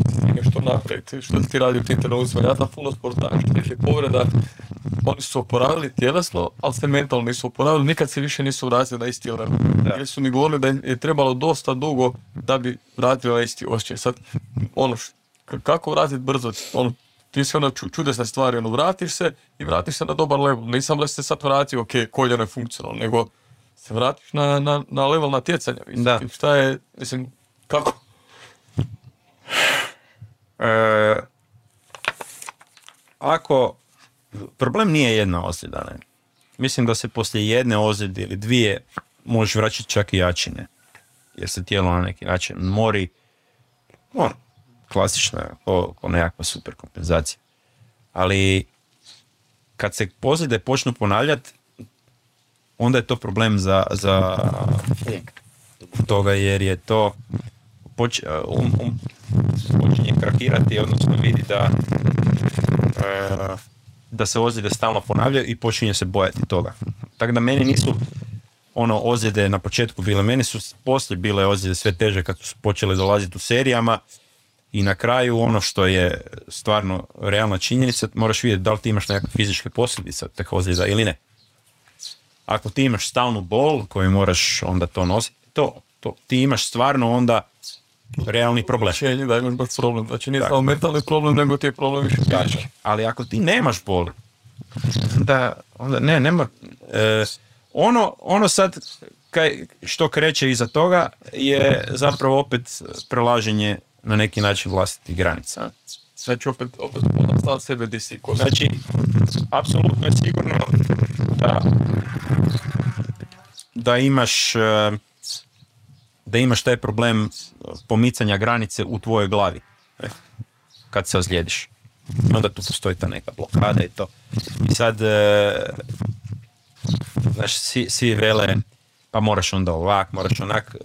što napraviti? Što ti radi u tim trenucima? Ja znam puno sportaša, tih je povreda, oni su oporavili tjelesno, ali se mentalno nisu oporavili, nikad se više nisu vratili na isti level. Jer su mi govorili da je trebalo dosta dugo da bi vratili na isti osjećaj. Sad, ono, kako vratiti brzo? Ono, ti se ono ču- čudesne stvari, ono, vratiš se i vratiš se na dobar level. Nisam da se sad vratio, ok, koljeno je funkcionalno, nego se vratiš na, na, na level natjecanja. Mislim, Da. Šta je, mislim, kako? E, ako, problem nije jedna ozljeda, ne. Mislim da se poslije jedne ozljede ili dvije možeš vraćati čak i jačine. Jer se tijelo na neki način mori, on, klasična, ko, ko nekakva super kompenzacija. Ali kad se ozljede počnu ponavljati, onda je to problem za, za toga jer je to poč, um, um, počinje krakirati, odnosno vidi da e, da se ozljede stalno ponavljaju i počinje se bojati toga. Tako da meni nisu ono ozljede na početku bile, meni su poslije bile ozljede sve teže kad su počele dolaziti u serijama i na kraju ono što je stvarno realna činjenica, moraš vidjeti da li ti imaš nekakve fizičke posljedice tih ozljeda ili ne. Ako ti imaš stalnu bol koju moraš onda to nositi, to, to ti imaš stvarno onda realni problem. Rješenje da imaš baš problem. Znači nije samo mentalni problem, nego ti je problem više fizički. Ali ako ti nemaš boli, onda, onda ne, nema. E, ono, ono sad kaj, što kreće iza toga je zapravo opet prelaženje na neki način vlastitih granica. Znači opet, opet sebe di si ko si. Znači, apsolutno je sigurno da, da imaš e, da imaš taj problem pomicanja granice u tvojoj glavi e, kad se ozlijediš. Onda tu postoji ta neka blokada i to. I sad, e, znaš, svi, svi vele, pa moraš onda ovak, moraš onak,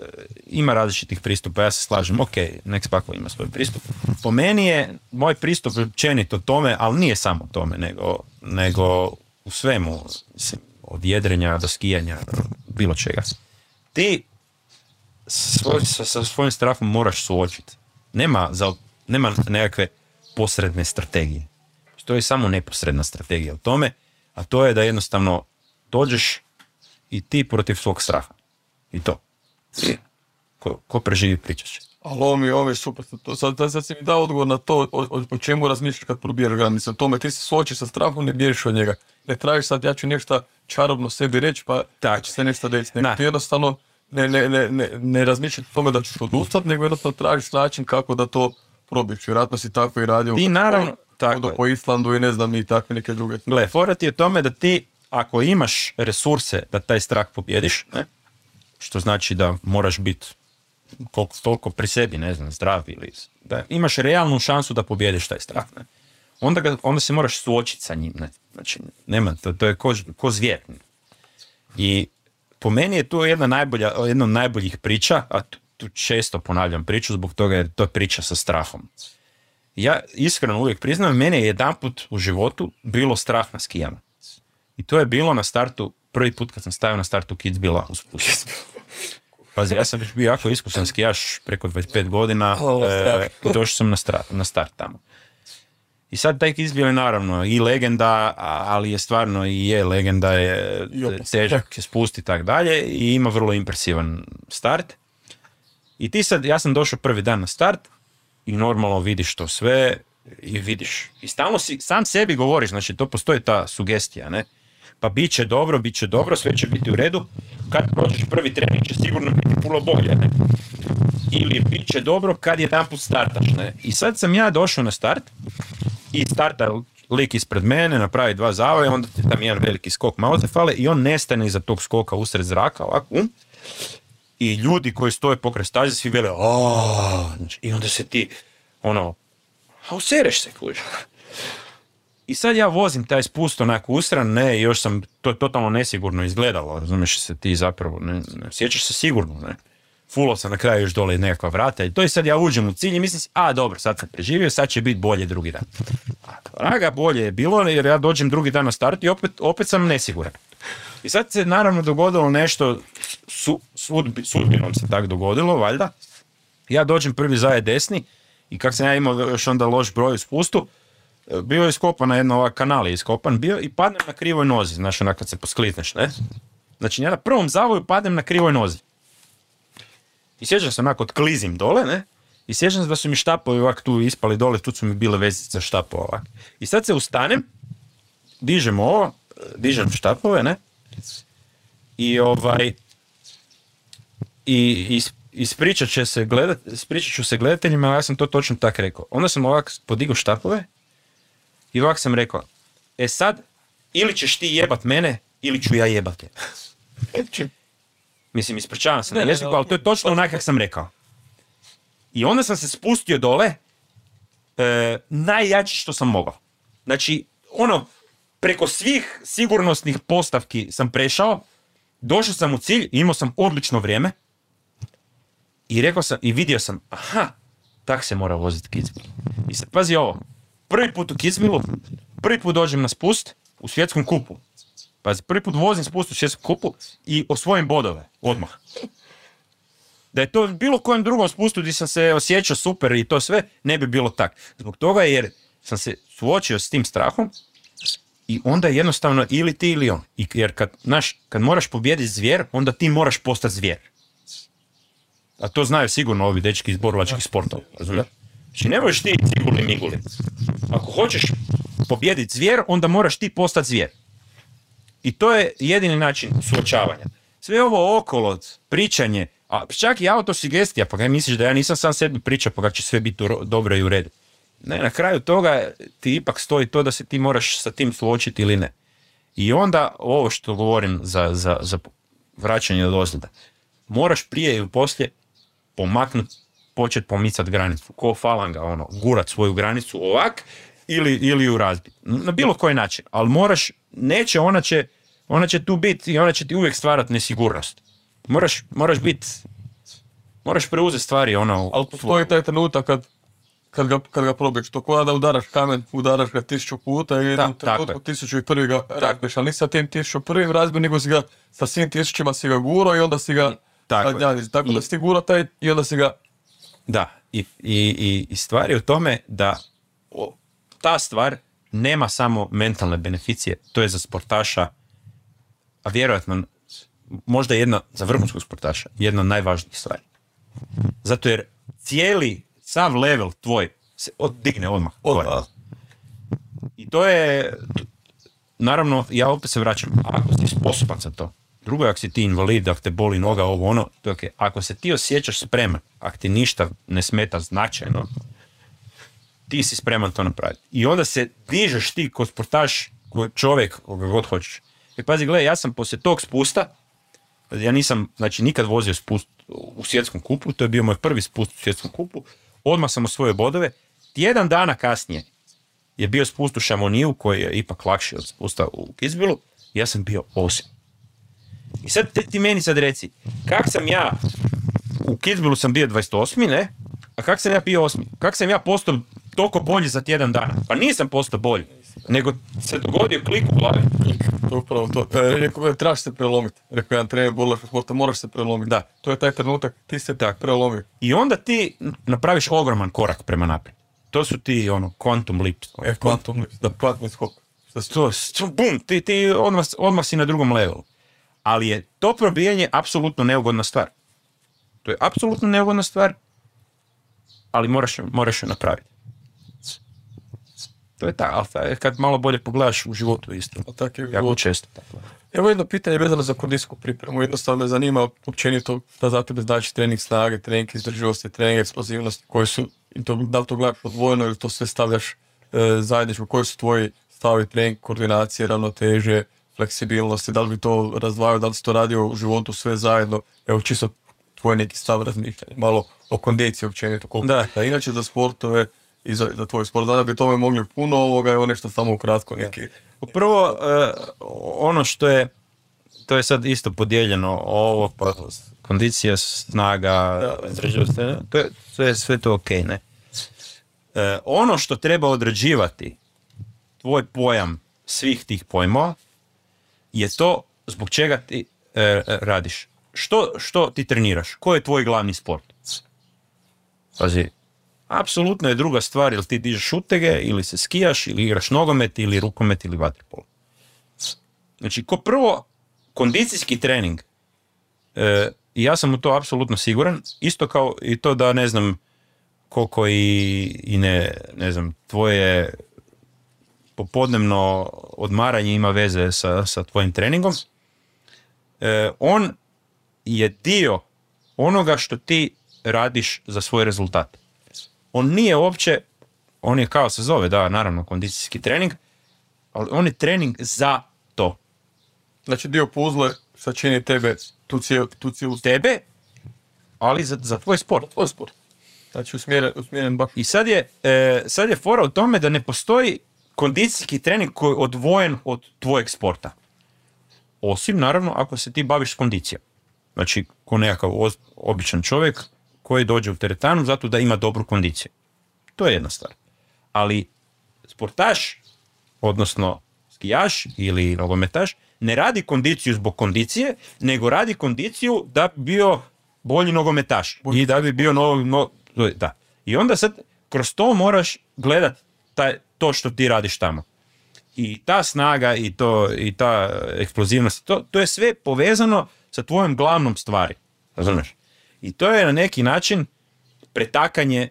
ima različitih pristupa, ja se slažem, ok, nek svako ima svoj pristup. Po meni je moj pristup općenito tome, ali nije samo tome, nego, nego u svemu, mislim, od jedrenja do skijanja, bilo čega. Ti svoj, sa, sa svojim strahom moraš suočiti. Nema, za, nema nekakve posredne strategije. To je samo neposredna strategija u tome, a to je da jednostavno dođeš i ti protiv svog straha. I to. Ko, ko preživi pričat će. Ali ovo mi ovo je super. To, sad, sad, sad si mi dao odgovor na to o, o, o čemu razmišljaš kad probiješ granice. O tome ti se suočiš sa strahom, ne bježiš od njega. Ne tražiš sad ja ću nešto čarobno sebi reći pa Tak. će se nešto desiti. Nego ti jednostavno ne, ne, ne, ne, ne razmišljaš o tome da ćeš odustati, nego jednostavno tražiš način kako da to probiješ. Vjerojatno si tako i radio. Ti naravno- tako Tako po Islandu i ne znam i takve neke druge. Gle, fora ti je tome da ti, ako imaš resurse da taj strah pobjediš, ne? što znači da moraš biti koliko toliko pri sebi, ne znam, zdrav ili da imaš realnu šansu da pobjediš taj strah. Ne? Onda, ga, onda se moraš suočiti sa njim. Ne? Znači, nema, to, to je ko, ko zvijer. I po meni je to jedna, najbolja, jedna od najboljih priča, a tu, tu često ponavljam priču zbog toga jer to je priča sa strahom. Ja iskreno uvijek priznam, mene je jedanput u životu bilo strah na skijama. I to je bilo na startu, prvi put kad sam stavio na startu Kitzbühela uz Split. Pazi, ja sam već bio jako iskusan skijaš preko 25 godina, e, i došao sam na, stra- na start tamo. I sad taj Kitzbühel je naravno i legenda, ali je stvarno i je legenda, je težak je spusti i tak dalje i ima vrlo impresivan start. I ti sad, ja sam došao prvi dan na start i normalno vidiš to sve i vidiš. I stalno si, sam sebi govoriš, znači to postoji ta sugestija, ne? Pa bit će dobro, bit će dobro, sve će biti u redu. Kad prođeš prvi trening će sigurno biti puno bolje, ne? ili bit će dobro kad jedan put startaš, ne. I sad sam ja došao na start i starta lik ispred mene, napravi dva zavoja, onda ti tam jedan veliki skok, malo te fale i on nestane iza tog skoka usred zraka, ovako, um, i ljudi koji stoje pokraj staze svi vele, znači, i onda se ti, ono, a usereš se, kužiš. I sad ja vozim taj spust onako usran, ne, i još sam, to je totalno nesigurno izgledalo, razumiješ se ti zapravo, ne, ne sjećaš se sigurno, ne. Fulo sam na kraju još dole nekakva vrata i to je sad ja uđem u cilj i mislim si, a dobro, sad sam preživio, sad će biti bolje drugi dan. A raga, bolje je bilo jer ja dođem drugi dan na start i opet, opet sam nesiguran. I sad se naravno dogodilo nešto, su, sudbi, sudbinom se tak dogodilo, valjda. Ja dođem prvi zajed desni i kak sam ja imao još onda loš broj u spustu, bio je iskopan na jedno, ovaj kanal je iskopan bio i padnem na krivoj nozi, znaš, onak kad se posklitneš, ne? Znači ja na prvom zavoju padnem na krivoj nozi. I sjećam se onako, klizim dole, ne? I sjećam se da su mi štapovi ovak tu ispali dole, tu su mi bile vezice štapova ovak. I sad se ustanem, dižem ovo, dižem štapove, ne? I ovaj, i, i ispričat će se gledat, ispričat ću se gledateljima, ja sam to točno tak rekao. Onda sam ovak podigao štapove i ovak sam rekao, e sad, ili ćeš ti jebat mene, ili ću ja jebat te. Mislim, ispričavam se na jeziku, ali to je točno onak kako sam rekao. I onda sam se spustio dole, e, najjači što sam mogao. Znači, ono, preko svih sigurnosnih postavki sam prešao, došao sam u cilj, imao sam odlično vrijeme i rekao sam, i vidio sam, aha, tak se mora voziti Kitzbühel. I sad, pazi ovo, prvi put u Kitzbühelu, prvi put dođem na spust u svjetskom kupu. Pazi, prvi put vozim spust u svjetskom kupu i osvojim bodove, odmah. Da je to bilo kojem drugom spustu gdje sam se osjećao super i to sve, ne bi bilo tak. Zbog toga jer sam se suočio s tim strahom i onda jednostavno ili ti ili on. I, jer kad, znaš, kad moraš pobijediti zvijer, onda ti moraš postati zvijer. A to znaju sigurno ovi dečki iz borovačkih sportova. Znači ne možeš ti ciguli miguli. Ako hoćeš pobijediti zvijer, onda moraš ti postati zvijer. I to je jedini način suočavanja. Sve ovo okolo, pričanje, a čak i autosugestija, pa kaj misliš da ja nisam sam sebi pričao, pa kako će sve biti dobro i u redu. Ne, na kraju toga ti ipak stoji to da se ti moraš sa tim suočiti ili ne. I onda ovo što govorim za, za, za vraćanje od ozljeda. Moraš prije ili poslije pomaknut, počet pomicat granicu. Ko falanga, ono, gurat svoju granicu ovak ili, ili ju razbiti. Na bilo koji način. Ali moraš, neće, ona će, ona će tu biti i ona će ti uvijek stvarati nesigurnost. Moraš, moraš biti, moraš preuzeti stvari, ono, Ali postoji taj trenutak kad, kad ga, kad ga probiješ. To koja da udaraš kamen, udaraš ga tisuću puta i jednom trenutku tisuću i prvi ga razbiješ. Ali nisi sa tim tisuću prvim razbio, nego si ga sa svim tisućima si ga guro i onda si ga Tako. Tako I- da si ti guro taj i onda si ga Da, i, i, i, stvar je u tome da o, ta stvar nema samo mentalne beneficije, to je za sportaša, a vjerojatno možda jedna, za vrhunskog sportaša, jedna od najvažnijih stvari. Zato jer cijeli, sav level tvoj se oddigne odmah. odmah. I to je, naravno, ja opet se vraćam, ako si sposoban za to, drugo je ako si ti invalid, ako te boli noga, ovo ono, to je okej. Ako se ti osjećaš spreman, ako ti ništa ne smeta značajno, ti si spreman to napraviti. I onda se dižeš ti ko sportaš, ko čovjek, koga god hoćeš. I pazi, gle, ja sam poslije tog spusta, ja nisam, znači, nikad vozio spust u svjetskom kupu, to je bio moj prvi spust u svjetskom kupu, odmah sam osvojio bodove, tjedan dana kasnije je bio spust u Šamoniju, koji je ipak lakši od spusta u Kizbilu, ja sam bio osam. I sad ti, ti meni sad reci, kak sam ja, u Kizbilu sam bio 28. ne, a kak sam ja bio osmi? Kak sam ja postao toliko bolji za tjedan dana? Pa nisam postao bolji, nego se dogodio klik u glavi. To je upravo to. E, rekao, trebaš se prelomiti. Rekao jedan trener sporta, moraš se prelomiti. Da. To je taj trenutak, ti se Tako. prelomio. I onda ti napraviš ogroman korak prema naprijed. To su ti ono quantum leaps. E, kvantum, lips, da, kvantni skok. To bum, ti, ti odmah, odmah si na drugom levelu. Ali je to probijanje apsolutno neugodna stvar. To je apsolutno neugodna stvar, ali moraš, moraš je napraviti. To je tako, ali taj- kad malo bolje pogledaš u životu isto. A tako je Jako često. tako. Evo jedno pitanje vezano za kondijsku pripremu. Jednostavno me zanima općenito da za tebe znači trening snage, trening izdržljivosti, trening eksplozivnosti, koji su, to, da li to gledaš odvojeno ili to sve stavljaš e, zajedničko, koji su tvoji stavi trening, koordinacije, ravnoteže, fleksibilnosti, da li bi to razdvajao, da li si to radio u životu sve zajedno, evo čisto tvoj neki stav razmišljanja, malo o kondiciji općenito, koliko Da. da inače za sportove i za, za tvoj sport, da bi tome mogli puno ovoga, evo nešto samo ukratko neki. Prvo, e, ono što je, to je sad isto podijeljeno, ovo pa kondicija, snaga, to je, to je sve to ok, ne? E, ono što treba odrađivati, tvoj pojam svih tih pojmova, je to zbog čega ti e, radiš. Što, što ti treniraš? Koji je tvoj glavni sport? Pazi, apsolutno je druga stvar ili ti dižeš utege, ili se skijaš, ili igraš nogomet, ili rukomet, ili vaterpolo. Znači, ko prvo, kondicijski trening, e, ja sam u to apsolutno siguran, isto kao i to da ne znam koliko i, i ne, ne znam, tvoje popodnevno odmaranje ima veze sa, sa tvojim treningom, e, on je dio onoga što ti radiš za svoj rezultat. On nije uopće, on je kao se zove, da, naravno, kondicijski trening, ali on je trening za to. Znači dio puzle sačini tebe tu, cijel, tu cijelu Tebe, ali za, za tvoj sport. tvoj sport. Znači usmjeren, usmjeren baš I sad je, e, sad je fora u tome da ne postoji kondicijski trening koji je odvojen od tvojeg sporta. Osim, naravno, ako se ti baviš s kondicijom. Znači, ko nekakav običan čovjek koji dođe u teretanu zato da ima dobru kondiciju. To je jedna stvar. Ali sportaš, odnosno skijaš ili nogometaš, ne radi kondiciju zbog kondicije, nego radi kondiciju da bi bio bolji nogometaš. I da bi bio no, no- da. I onda sad kroz to moraš gledat taj, to što ti radiš tamo. I ta snaga i, to, i ta eksplozivnost, to, to je sve povezano sa tvojom glavnom stvari. Razumiješ? I to je na neki način pretakanje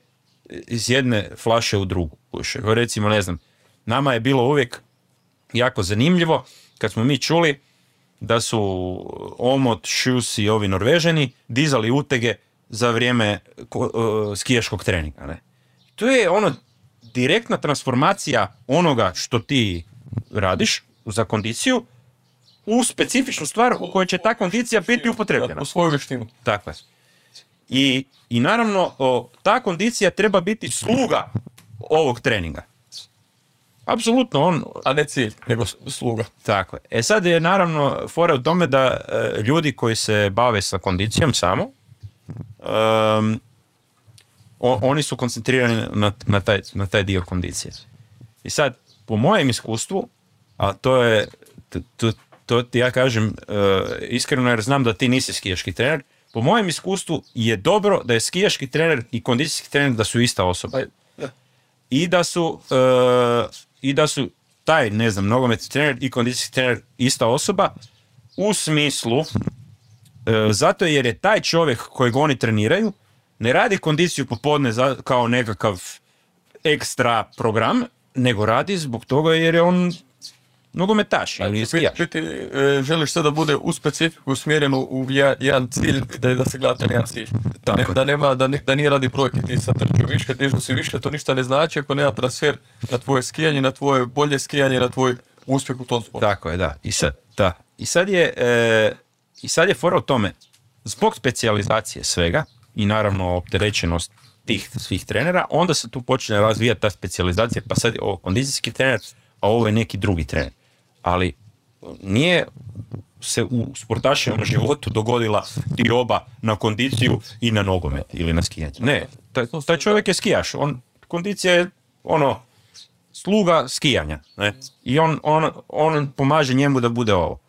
iz jedne flaše u drugu. Recimo, ne znam, nama je bilo uvijek jako zanimljivo kad smo mi čuli da su Omot, Šus i ovi Norvežani dizali utege za vrijeme e, skijaškog treninga. Ne? To je ono direktna transformacija onoga što ti radiš za kondiciju u specifičnu stvar u kojoj će ta kondicija biti upotrebljena. u svoju vještinu. Tako je. I, i naravno, o, ta kondicija treba biti sluga ovog treninga. Apsolutno, on, A ne cilj, nego sluga. tako je. E sad je naravno fora u tome da e, ljudi koji se bave sa kondicijom samo, o- oni su koncentrirani na, na, taj, na taj dio kondicije. I sad, po mojem iskustvu, a to je, to, to, to ti ja kažem e, iskreno jer znam da ti nisi skijaški trener, po mojem iskustvu je dobro da je skijaški trener i kondicijski trener da su ista osoba i da su e, i da su taj, ne znam, nogometni trener i kondicijski trener ista osoba u smislu e, zato jer je taj čovjek kojeg oni treniraju ne radi kondiciju popodne za, kao nekakav ekstra program, nego radi zbog toga jer je on nogometaš ili skijaš. Ti, ti e, želiš sve da bude u specifiku usmjereno u jedan cilj, da, da se gleda na jedan cilj. Tako da, nema, da, ne- da nije radi brojke, ti sad trčio više, dižu si više, to ništa ne znači ako nema transfer na tvoje skijanje, na tvoje bolje skijanje, na tvoj uspjeh u tom sportu. Tako je, da. I sad, da. I sad je, e, i sad je fora u tome, zbog specijalizacije svega i naravno opterećenost tih svih trenera, onda se tu počne razvijati ta specijalizacija, pa sad je ovo kondicijski trener, a ovo je neki drugi trener. Ali nije se u sportaševom životu dogodila dioba na kondiciju i na nogomet ili na skijanje. Ne, taj, taj čovjek je skijaš, on, kondicija je ono, sluga skijanja. Ne? I on, on, on pomaže njemu da bude ovo.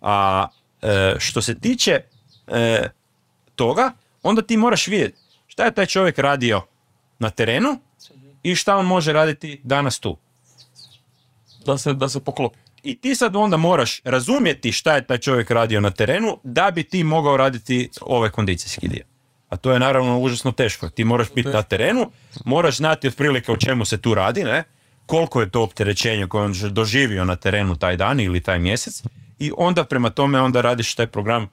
A e, što se tiče e, toga, onda ti moraš vidjeti šta je taj čovjek radio na terenu i šta on može raditi danas tu. Da se, da se poklopi. I ti sad onda moraš razumjeti šta je taj čovjek radio na terenu da bi ti mogao raditi ovaj kondicijski dio. A to je naravno užasno teško. Ti moraš biti na terenu, moraš znati otprilike o čemu se tu radi, ne? koliko je to opterećenje koje on doživio na terenu taj dan ili taj mjesec i onda prema tome onda radiš taj program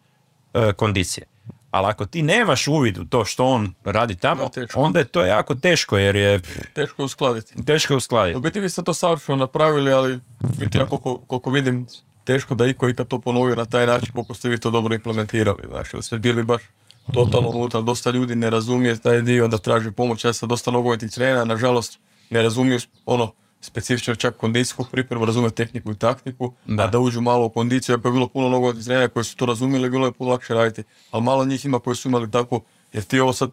e, kondicije. Ali ako ti nemaš uvid u to što on radi tamo, Da, onda je to jako teško jer je Teško uskladiti. teško je uskladiti. U biti vi ste to savršeno napravili, ali biti ja koliko, koliko vidim, teško da iko ikad to ponovio na taj način koliko ste vi to dobro implementirali. Znači, ste bili baš totalno unutra, dosta ljudi ne razumije taj dio da traži pomoć. Ja sam dosta nogometnih trenera, nažalost, ne razumiju ono, specifično čak kondicijsku pripremu, razumije tehniku i taktiku, Da. a da uđu malo u kondiciju, ako je bilo puno nogometnih trenera koji su to razumjeli, bilo je puno lakše raditi, ali malo njih ima koji su imali tako, jer ti ovo sad,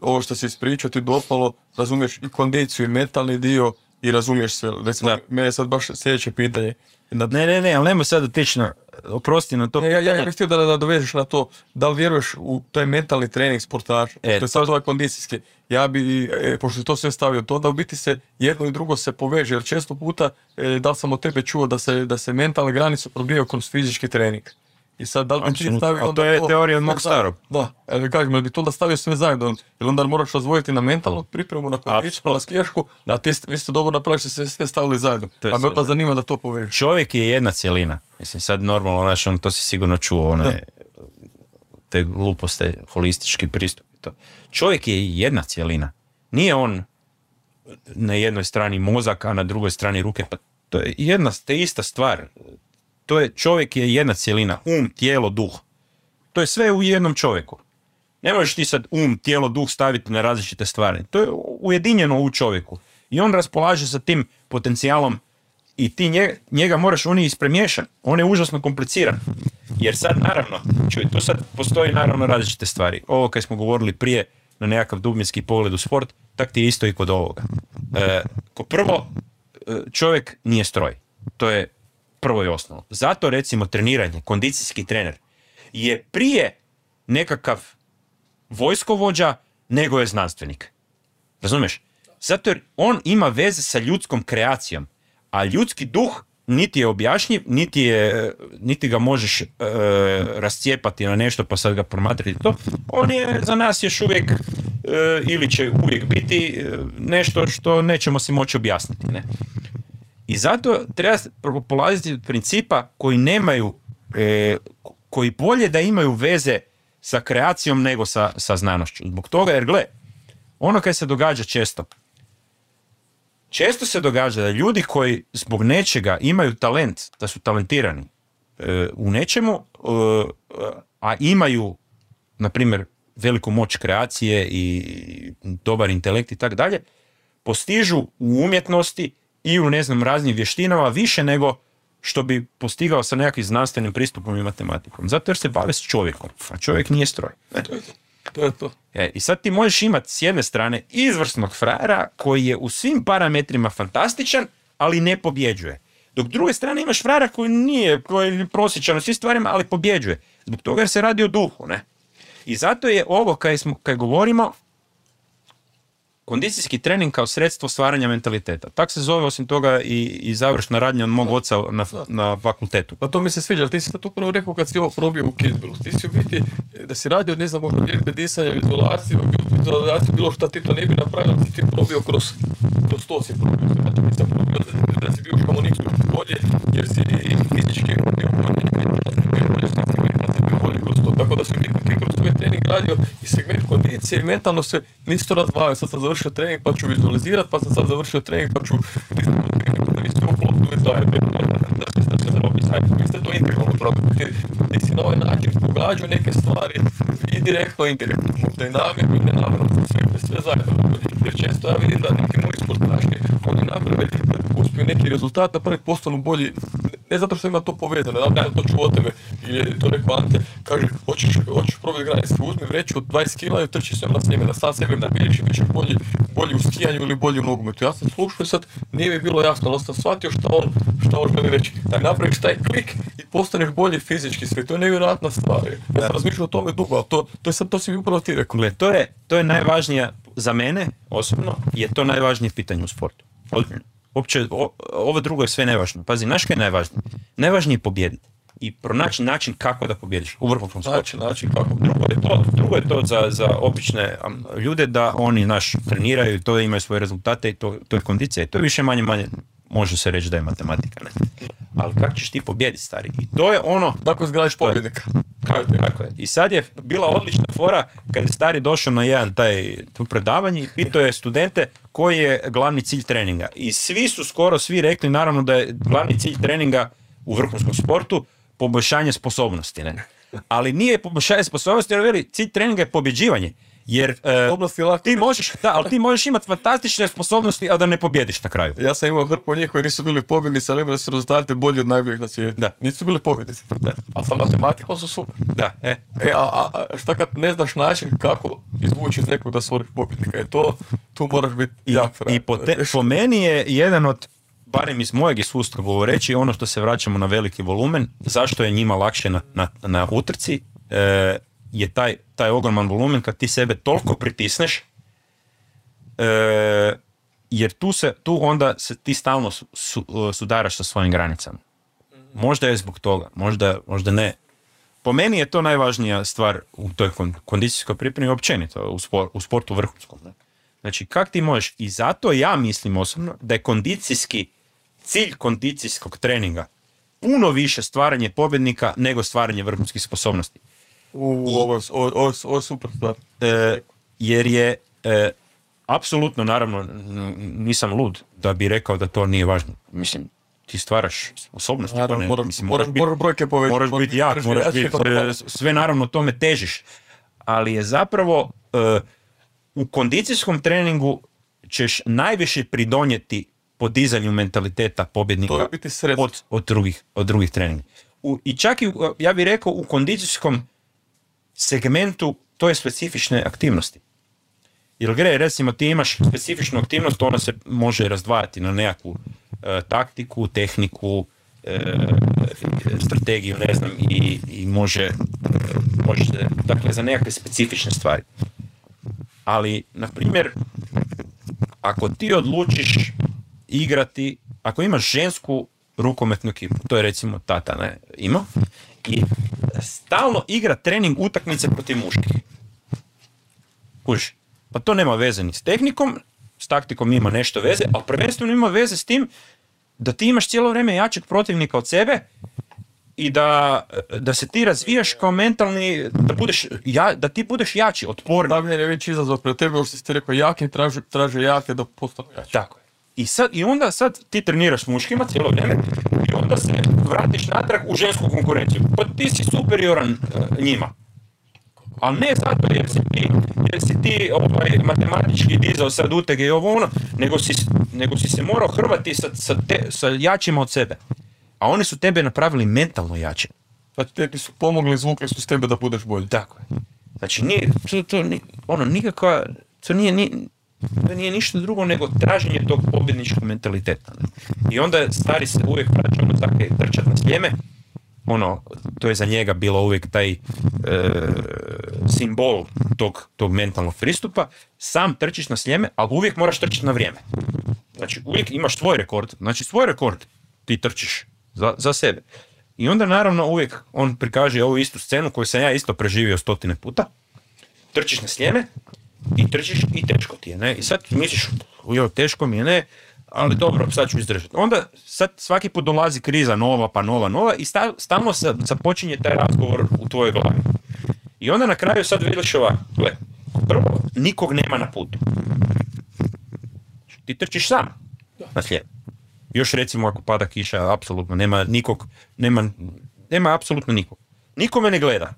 ovo što si ispričao, ti dopalo, razumiješ i kondiciju i mentalni dio i razumiješ sve. Recimo, Da. mene je sad baš sljedeće pitanje. Na, Ne, ne, ne, ali nemoj sad otići na, oprosti na to. ne, ja, ja, ja bih htio da, da dovežeš na to, da li vjeruješ u taj mentalni trening sportaša, E, to je sad ovaj kondicijski. Ja bi, e, pošto si to sve stavio, to da u biti se jedno i drugo se poveže, jer često puta, e, da li sam od tebe čuo da se, da se mentalne granice probijaju kroz fizički trening. I sad, da li bi ti stavio A onda to je teorija od mog starog. Da, e, kažem, jel bi to onda stavio sve zajedno, jer onda moraš razvojiti na mentalnu pripremu, na kondiciju, na skijašku, da ti ste, vi ste dobro napravili, što ste sve stavili zajedno. Je Pa me onda zanima da to povežeš. Čovjek je jedna cjelina. Mislim, sad normalno, znaš, on, to si sigurno čuo, one, te gluposte, holistički pristup i to. Čovjek je jedna cjelina. Nije on na jednoj strani mozak, a na drugoj strani ruke. Pa to je jedna te ista stvar. To je, čovjek je jedna cjelina. Um, tijelo, duh. To je sve u jednom čovjeku. Ne možeš ti sad um, tijelo, duh staviti na različite stvari. To je ujedinjeno u čovjeku. I on raspolaže sa tim potencijalom i ti njega, njega moraš, on je ispremješan, on je užasno kompliciran. Jer sad naravno, čuj, tu sad postoji naravno različite stvari. Ovo kad smo govorili prije na nekakav dubinski pogled u sport, tak ti je isto i kod ovoga. E, ko prvo, e, čovjek nije stroj. To je prvo i osnovno. Zato recimo treniranje, kondicijski trener je prije nekakav vojskovođa nego je znanstvenik. Razumiješ? Zato jer on ima veze sa ljudskom kreacijom, a ljudski duh niti je objašnjiv, niti, je, niti ga možeš e, rascijepati na nešto pa sad ga promatrati to. On je za nas još uvijek e, ili će uvijek biti e, nešto što nećemo si moći objasniti. Ne? I zato treba polaziti od principa koji nemaju, e, koji bolje da imaju veze sa kreacijom nego sa, sa znanošću. Zbog toga, jer gle, ono kaj se događa često, često se događa da ljudi koji zbog nečega imaju talent, da su talentirani e, u nečemu, e, a imaju, na primjer, veliku moć kreacije i dobar intelekt i tako dalje, postižu u umjetnosti i u ne znam raznim vještinama više nego što bi postigao sa nekakvim znanstvenim pristupom i matematikom. Zato jer se bave s čovjekom, a čovjek nije stroj. To je to. E, I sad ti možeš imati s jedne strane izvrsnog frajera koji je u svim parametrima fantastičan, ali ne pobjeđuje. Dok druge strane imaš frajera koji nije, koji je prosječan u svim stvarima, ali pobjeđuje. Zbog toga jer se radi o duhu, ne? I zato je ovo, kaj, smo, kaj govorimo, kondicijski trening kao sredstvo stvaranja mentaliteta. Tak se zove osim toga i, i završna radnja od mog oca na, na fakultetu. Pa to mi se sviđa, ali ti si sad upravo rekao kad si ovo probio u Kizbilu. Ti si u biti, e, da si radio, ne znam, možda vježbe disanja, vizualizaciju, vizualizaciju, bilo šta ti to ne bi napravio, ali si ti probio kroz, kroz to si probio. To nisam probio da, da si bio u harmoniku bolje, jer si i fizički bio bolje, bio bolje, i mentalno bio bolje kroz to. Tako da si biti ti kroz tvoj trening radio i segment kondicije i mentalno se nisi to razdvajao. Sad sam završio trening pa ću vizualizirat, pa sam sad završio trening pa ću uklopili zajedno. Da ste to integralno. Ti, si na ovaj način pogađao neke stvari i direktno indirektno. Možda i namjerno i nenamjerno. Sve, sve zajedno. Jer često ja vidim da neki moji sportaši, oni naprave, uspiju neki rezultat, napraviti postanu bolji, ne zato što ima to povezano, da to čuo od tebe, ili je to rekao Ante, kaže, hoćeš, hoćeš probati granice, uzmi vreću od 20 kila i trči se na snime, da sam sebe nabiješ i bit ćeš bolji, bolji u skijanju ili bolji u nogometu. Ja sam slušao i sad nije mi bilo jasno, ali sam shvatio šta on, šta on želi reći. Da napraviš taj klik i postaneš bolji fizički sve, to je nevjerojatna stvar. Ja sam razmišljao o tome dugo, ali to, to je sad, to si mi upravo ti rekao. Gle, to je, to je najvažnija, za mene osobno, je to najvažnije pitanje u sportu. Ozbiljno. Uopće, ovo drugo je sve nevažno. Pazi, znaš kaj je najvažnije? Najvažnije je pobijediti. I pronaći način kako da pobjediš u vrhunskom sportu. Znači, način kako. Drugo je to, drugo je to za, za obične am, ljude da oni naš treniraju i to imaju svoje rezultate i to, to je kondicija. I to je više manje manje može se reći da je matematika. Ne? Ali kako ćeš ti pobjediti, stari? I to je ono... Tako izgradiš pobjednika. Kako, kako je. I sad je bila odlična fora kad je stari došao na jedan taj tu predavanje i pitao je studente koji je glavni cilj treninga. I svi su skoro svi rekli naravno da je glavni cilj treninga u vrhunskom sportu poboljšanje sposobnosti. Ne? Ali nije poboljšanje sposobnosti, jer veli, cilj treninga je pobjeđivanje. Jer e, ti možeš, da, ali ti možeš imati fantastične sposobnosti, a da ne pobjediš na kraju. Ja sam imao hrpu njih koji nisu bili pobjednici, ali imali su rezultate bolji od najboljih na svijetu. Da. Nisu bili pobjednici. A sa matematikom su super. Da, e. E, a, a, a šta kad ne znaš način kako izvući iz nekog da stvoriš pobjednika? E to, tu moraš biti I, jak i po, te- po meni je jedan od, barem iz mojeg iskustva govoreći, ono što se vraćamo na veliki volumen, zašto je njima lakše na, na, na utrci, e, je taj, taj ogroman volumen kad ti sebe toliko pritisneš, e, jer tu, se, tu onda se ti stalno su, su- sudaraš sa svojim granicama. Možda je zbog toga, možda, možda ne. Po meni je to najvažnija stvar u toj kon- kondicijskoj pripremi općenito, u, spor, u sportu vrhunskom. Znači, kak ti možeš, i zato ja mislim osobno da je kondicijski, cilj kondicijskog treninga puno više stvaranje pobjednika nego stvaranje vrhunskih sposobnosti. U, ovo, ovo, ovo, super stvar. E, jer je e, apsolutno, naravno, nisam lud da bi rekao da to nije važno. Mislim, ti stvaraš sposobnosti. Naravno, pa ne, moraš- mislim, moraš- biti- moraš brojke povećati, Moraš biti jak, biti moraš biti, e, sve naravno tome težiš. Ali je zapravo e, u kondicijskom treningu ćeš najviše pridonijeti podizanju mentaliteta pobjednika od, od, drugih, od drugih treninga. U, I čak i, ja bih rekao, u kondicijskom segmentu to je specifične aktivnosti. Jer gre, recimo ti imaš specifičnu aktivnost, ona se može razdvajati na nekakvu e, taktiku, tehniku, e, strategiju, ne znam, i, i može, može, dakle, za nekakve specifične stvari. Ali, na primjer, ako ti odlučiš igrati, ako imaš žensku rukometnu ekipu, to je recimo tata ne, ima, i stalno igra trening utakmice protiv muških. Kužiš? Pa to nema veze ni s tehnikom, s taktikom ima nešto veze, ali prvenstveno ima veze s tim da ti imaš cijelo vrijeme jačeg protivnika od sebe i da, da se ti razvijaš kao mentalni, da, budeš, ja, da ti budeš jači, otporni. Stavljanje je već izazov pred tebe, još si ti rekao jaki, traže, traže jake da postanu jači. Tako. I, sad, I onda sad ti treniraš muškima cijelo vrijeme i onda se vratiš natrag u žensku konkurenciju. Pa ti si superioran e, njima. Ali ne zato jer si ti, jer si ti ovaj, matematički dizao sad utege i ovo ono, nego si, nego si se morao hrvati sa, sa, te, sa jačima od sebe. A oni su tebe napravili mentalno jače. Znači ti su pomogli, izvukli su s tebe da budeš bolji. Tako je. Znači, nije, to, to, ono, nikakva, to nije, ni, to nije ništa drugo nego traženje tog pobjedničkog mentaliteta. I onda stari se uvijek vraća ono takve trčat na sljeme, ono, to je za njega bilo uvijek taj e, simbol tog, tog mentalnog pristupa, sam trčiš na sljeme, ali uvijek moraš trčati na vrijeme. Znači, uvijek imaš svoj rekord, znači svoj rekord ti trčiš za, za sebe. I onda naravno uvijek on prikaže ovu istu scenu koju sam ja isto preživio stotine puta. Trčiš na sljeme i trčiš i teško ti je, ne? I sad misliš, joj, teško mi je, ne? Ali dobro, sad ću izdržati. Onda sad svaki put dolazi kriza nova, pa nova, nova i sta- stalno se započinje taj razgovor u tvojoj glavi. I onda na kraju sad vidiš ovako, gle, prvo, nikog nema na putu. Ti trčiš sam na slijep. Još recimo ako pada kiša, apsolutno nema nikog, nema, nema apsolutno nikog. Niko me ne gleda.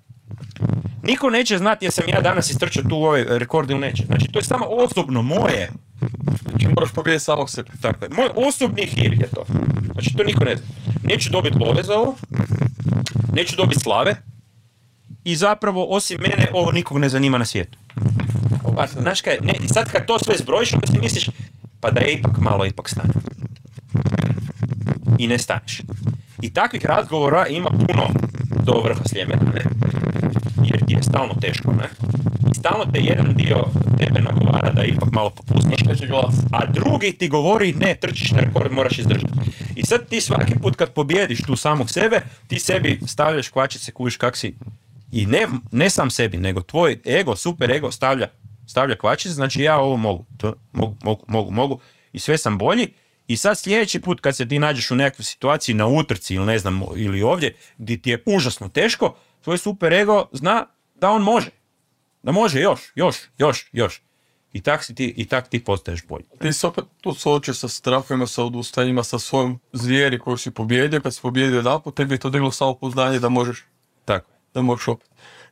Niko neće znati jesam ja danas istrčao tu ovaj rekord ili neće. Znači to je samo osobno moje, Znači moraš pobijediti samog sebe. dakle, moj osobni hir je to. Znači to niko ne zna. Neću dobiti love za ovo, neću dobiti slave i zapravo osim mene ovo nikog ne zanima na svijetu. Pa, znaš kaj, ne, sad kad to sve zbrojiš, onda si misliš, pa da je ipak malo ipak stane. I ne staneš. I takvih razgovora ima puno do vrha sljemena? Jer ti je stalno teško, ne? stalno te jedan dio tebe nagovara da ipak malo popustiš, glas. a drugi ti govori ne, trčiš na rekord, moraš izdržati. I sad ti svaki put kad pobjediš tu samog sebe, ti sebi stavljaš kvačice, kuviš kak si, i ne, ne sam sebi, nego tvoj ego, super ego stavlja, stavlja kvačice, znači ja ovo mogu, to mogu, mogu, mogu, mogu, i sve sam bolji, i sad sljedeći put kad se ti nađeš u nekakvoj situaciji na utrci ili ne znam, ili ovdje, gdje ti je užasno teško, tvoj super ego zna da on može. Da može još, još, još, još. I tak, si ti, i tak ti postaješ bolji. Ti se opet tu sa strahovima, sa odustanjima, sa svojom zvijeri koju si pobjedio. Kad si pobjedio jedanput, tebi je to diglo samopouzdanje da možeš, Tako. da možeš opet.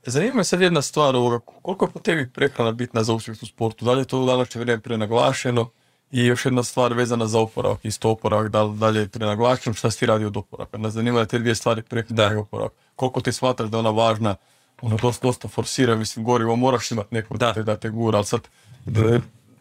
Zanima me sad jedna stvar ovoga, koliko je po tebi prehrana bitna za uspjeh u sportu? Da li je to u današnje vrijeme prenaglašeno? I još jedna stvar vezana za oporavak, isto oporavak, da li dalje je prenaglašeno, šta si ti radio od oporavka? Nas zanimaju te dvije stvari, prehrana Da. oporavak. Koliko ti smatraš da je ona važna, ono dosta, dosta forsira, mislim, gorivo moraš imati neko da, Da. te, da te gura, ali sad, da,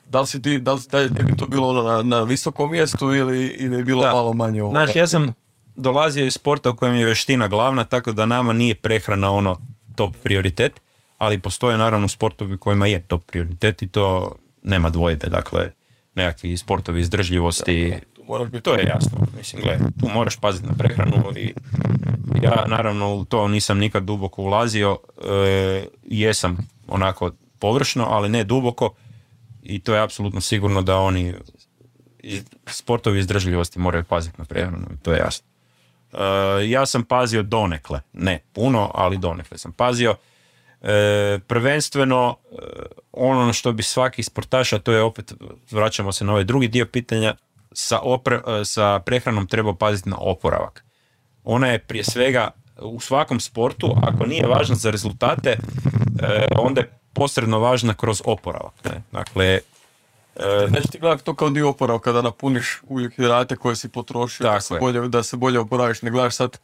da li si ti, da li, da li tebi to bilo ono na, na visokom mjestu ili, ili je bilo Da. malo manje ovo? Znaš, ja sam dolazio iz sporta u kojem je veština glavna, tako da nama nije prehrana ono top prioritet, ali postoje naravno sportovi kojima je top prioritet i to nema dvojbe, dakle nekakvi sportovi izdržljivosti, Tu moraš biti to je jasno, mislim, gle, tu moraš paziti na prehranu i ja naravno u to nisam nikad duboko ulazio, e, jesam onako površno, ali ne duboko i to je apsolutno sigurno da oni i sportovi izdržljivosti moraju paziti na prehranu, to je jasno. E, ja sam pazio donekle, ne puno, ali donekle sam pazio. E, prvenstveno e, ono što bi svaki sportaš, a to je opet, vraćamo se na ovaj drugi dio pitanja, sa, opre- e, sa prehranom treba paziti na oporavak. Ona je prije svega u svakom sportu, ako nije važna za rezultate, e, onda je posredno važna kroz oporavak. Ne? Dakle, e, Znači ti gledaš to kao dio oporavka, da napuniš uvijek hidrate koje si potrošio, da se, je. bolje, da se bolje oporaviš, ne gledaš sad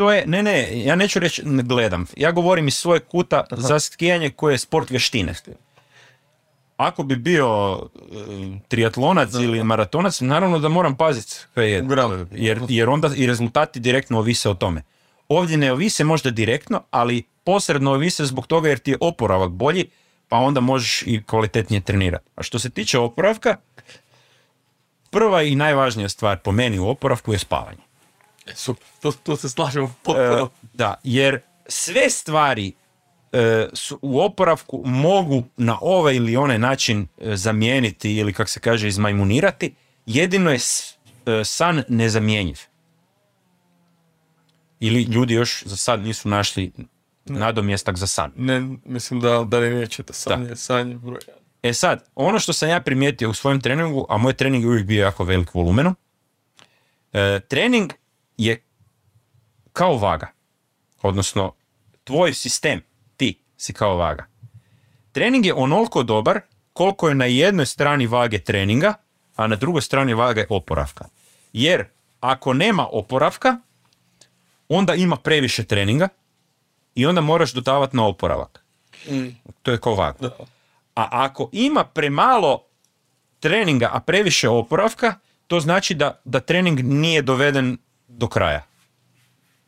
To je, ne, ne, ja neću reći ne gledam. Ja govorim iz svoje kuta za skijanje koje je sport vještine. Ako bi bio e, triatlonac ili maratonac, naravno da moram paziti kaj je. Jer, jer onda i rezultati direktno ovise o tome. Ovdje ne ovise možda direktno, ali posredno ovise zbog toga jer ti je oporavak bolji, pa onda možeš i kvalitetnije trenirati. A što se tiče oporavka, prva i najvažnija stvar po meni u oporavku je spavanje. E, super, to, to se slažemo potpuno. E, da, jer sve stvari e, su u oporavku mogu na ovaj ili onaj način e, zamijeniti ili kak se kaže izmajmunirati, jedino je s- e, san nezamjenjiv. Ili ljudi još za sad nisu našli nadomjestak za san. Ne, mislim da, da ne nećete sanje, sanje broj. jedan. E sad, ono što sam ja primijetio u svojem treningu, a moj trening je uvijek bio jako velik volumenom, e, trening je kao vaga. Odnosno, tvoj sistem, ti si kao vaga. Trening je onoliko dobar koliko je na jednoj strani vage treninga, a na drugoj strani vage oporavka. Jer ako nema oporavka, onda ima previše treninga i onda moraš dodavati na oporavak. To je kao vaga. A ako ima premalo treninga, a previše oporavka, to znači da, da trening nije doveden do kraja.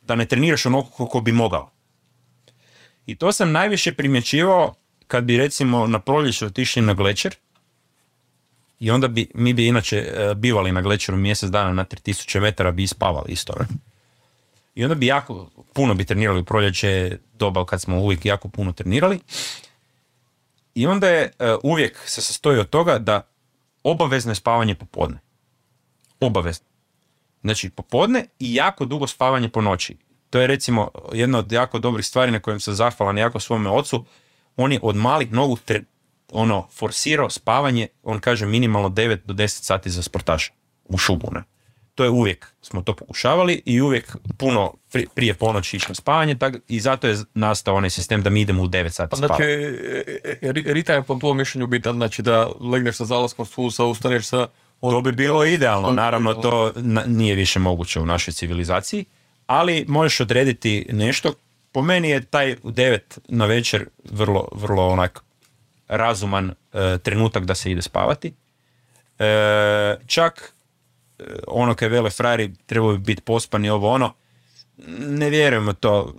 Da ne treniraš onoliko koliko bi mogao. I to sam najviše primjećivao kad bi recimo na proljeće otišli na glečer i onda bi, mi bi inače e, bivali na glečeru mjesec dana na 3000 metara bi i spavali isto. ne? I onda bi jako puno bi trenirali u proljeće, doba kad smo uvijek jako puno trenirali. I onda je e, uvijek se sastoji od toga da obavezno je spavanje popodne. Obavezno. Znači popodne i jako dugo spavanje po noći. To je recimo jedna od jako dobrih stvari na kojem sam zahvalan jako svome ocu. On je od malih nogu tre- ono, forsirao spavanje, on kaže minimalno 9 do 10 sati za sportaša u šubu. Ne? To je uvijek, smo to pokušavali i uvijek puno pri- prije ponoći na spavanje tak, i zato je nastao onaj sistem da mi idemo u 9 sati Pa spavati. znači, e, e, ri- ritam je po tvojom mišljenju bitan, znači da legneš sa zalaskom susa, ustaneš sa... To bi bilo idealno, bi naravno to nije više moguće u našoj civilizaciji, ali možeš odrediti nešto. Po meni je taj u 9 na večer vrlo, vrlo onak razuman e, trenutak da se ide spavati. E, čak e, ono kaj vele frajeri trebaju biti pospani ovo ono, ne vjerujem u to.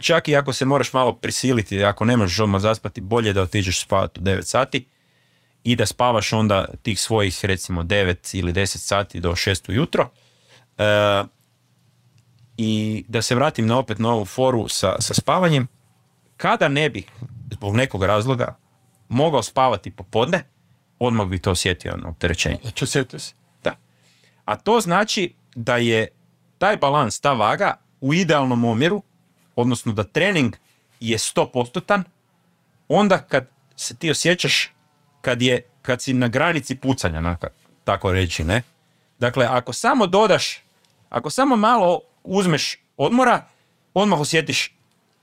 čak i ako se moraš malo prisiliti, ako ne možeš odmah zaspati, bolje da otiđeš spavati u 9 sati i da spavaš onda tih svojih recimo 9 ili 10 sati do 6 ujutro. E, I da se vratim na opet na ovu foru sa, sa spavanjem, kada ne bih zbog nekog razloga mogao spavati popodne, odmah bi to osjetio na opterećenje. Znači, osjetio se. Da. A to znači da je taj balans, ta vaga u idealnom omjeru, odnosno da trening je 100%, onda kad se ti osjećaš kad, je, kad si na granici pucanja, naka- tako reći, ne? Dakle, ako samo dodaš, ako samo malo uzmeš odmora, odmah osjetiš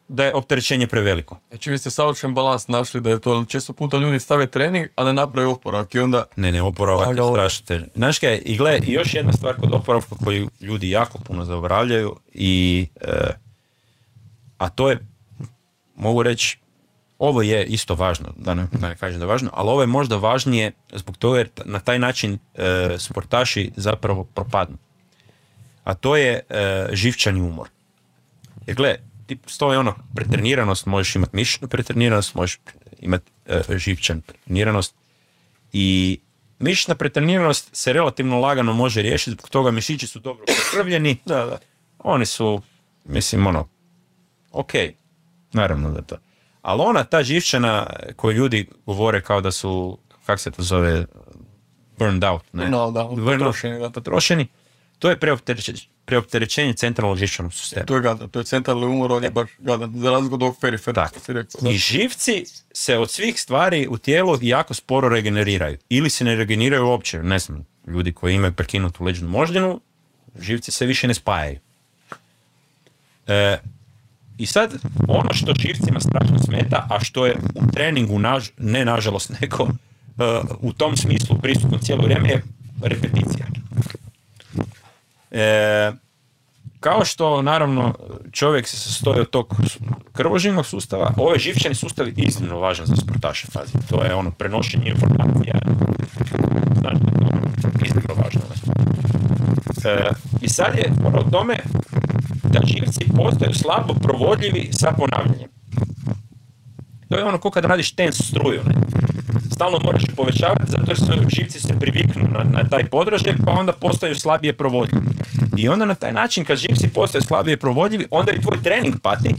da je opterećenje preveliko. Znači, vi ste savršen balans našli da je to često puta ljudi stave trening, a ne naprave oporavak i onda Ne, ne, oporavak je strašno težak. Znaš kaj, i gle, još jedna stvar kod oporavka koju ljudi jako puno zaboravljaju i e, a to je, mogu reći, ovo je isto važno, da ne, da ne kažem da je važno, ali ovo je možda važnije zbog toga jer na taj način e, sportaši zapravo propadnu. A to je e, živčani umor. Jer gle, ti stoji ono, pretreniranost, možeš imati mišićnu pretreniranost, možeš imati e, živčan pretreniranost, i mišićna pretreniranost se relativno lagano može riješiti, zbog toga mišići su dobro pokrvljeni, Da, da. oni su, mislim, ono, ok, naravno da to. Ali ona, ta živčana koju ljudi govore kao da su, kak se to zove, burned out, ne? No, da, Burned out, potrošeni, da. potrošeni, to je preopterećenje, preopterećenje centralnog živčanog sustava. To je gadan, to je centralni umor, on je baš gadan, za razliku od ovog. Da. I živci se od svih stvari u tijelu jako sporo regeneriraju. Ili se ne regeneriraju uopće. Ne znam, ljudi koji imaju prekinutu leđnu moždinu, živci se više ne spajaju. E, I sad, ono što živcima strašno smeta, a što je u treningu, naž, ne nažalost, nego e, u tom smislu prisutno cijelo vrijeme je repeticija. E, kao što naravno čovjek se sastoji od tog krvožilnog sustava, ovaj živčani sustav je iznimno važan za sportaše, pazi. To je ono prenošenje informacija. Ono, iznimno važno. E, I sad je ono tome da živci postaju slabo provodljivi sa ponavljanjem. To je ono ko kad radiš tens struju. Ne? Stalno moraš povećavati zato se živci se priviknu na, na taj podražaj pa onda postaju slabije provodljivi. I onda na taj način kad živci postaju slabije provodljivi onda i tvoj trening pati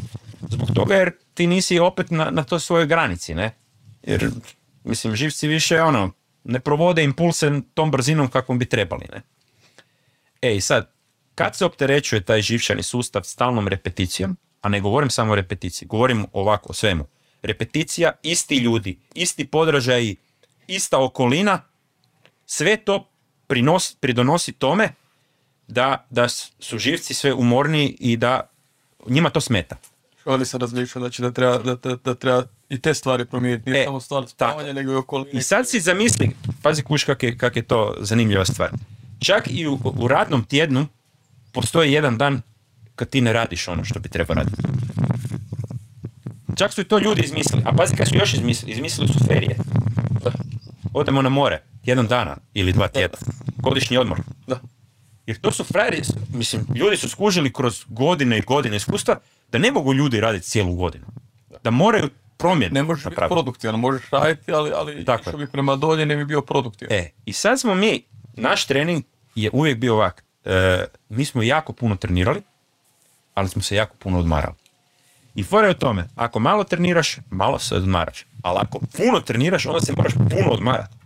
zbog toga jer ti nisi opet na, na toj svojoj granici. Ne? Jer mislim živci više ono ne provode impulse tom brzinom kakvom bi trebali. Ne? E i sad, kad se opterećuje taj živčani sustav stalnom repeticijom, a ne govorim samo o repeticiji, govorim ovako o svemu. Repeticija, isti ljudi, isti podražaji, ista okolina, sve to prinos, pridonosi tome da, da su živci sve umorniji i da njima to smeta. Oni se razmišljaju znači da treba, da, da, da treba i te stvari promijeniti, nije E, samo stvar spavanja, nego i okoline. I sad si zamisli, pazi kuš kak je, kak je to zanimljiva stvar. Čak i u, u radnom tjednu postoji jedan dan kad ti ne radiš ono što bi trebao raditi. Čak su i to ljudi izmislili. A pazi kad su još izmislili, izmislili su ferije. Odemo na more, jedan dana ili dva tjedna. Godišnji odmor. Da. Jer to su frajeri, mislim, ljudi su skužili kroz godine i godine iskustva da ne mogu ljudi raditi cijelu godinu. Da moraju promjene Ne možeš biti produktivan, možeš raditi, ali, ali išao je. bi prema dolje ne bi bio produktivan. E, i sad smo mi, naš trening je uvijek bio ovak. E, mi smo jako puno trenirali, ali smo se jako puno odmarali. I fora je u tome, ako malo treniraš, malo se odmaraš. Ali ako puno treniraš, onda se moraš puno odmarati.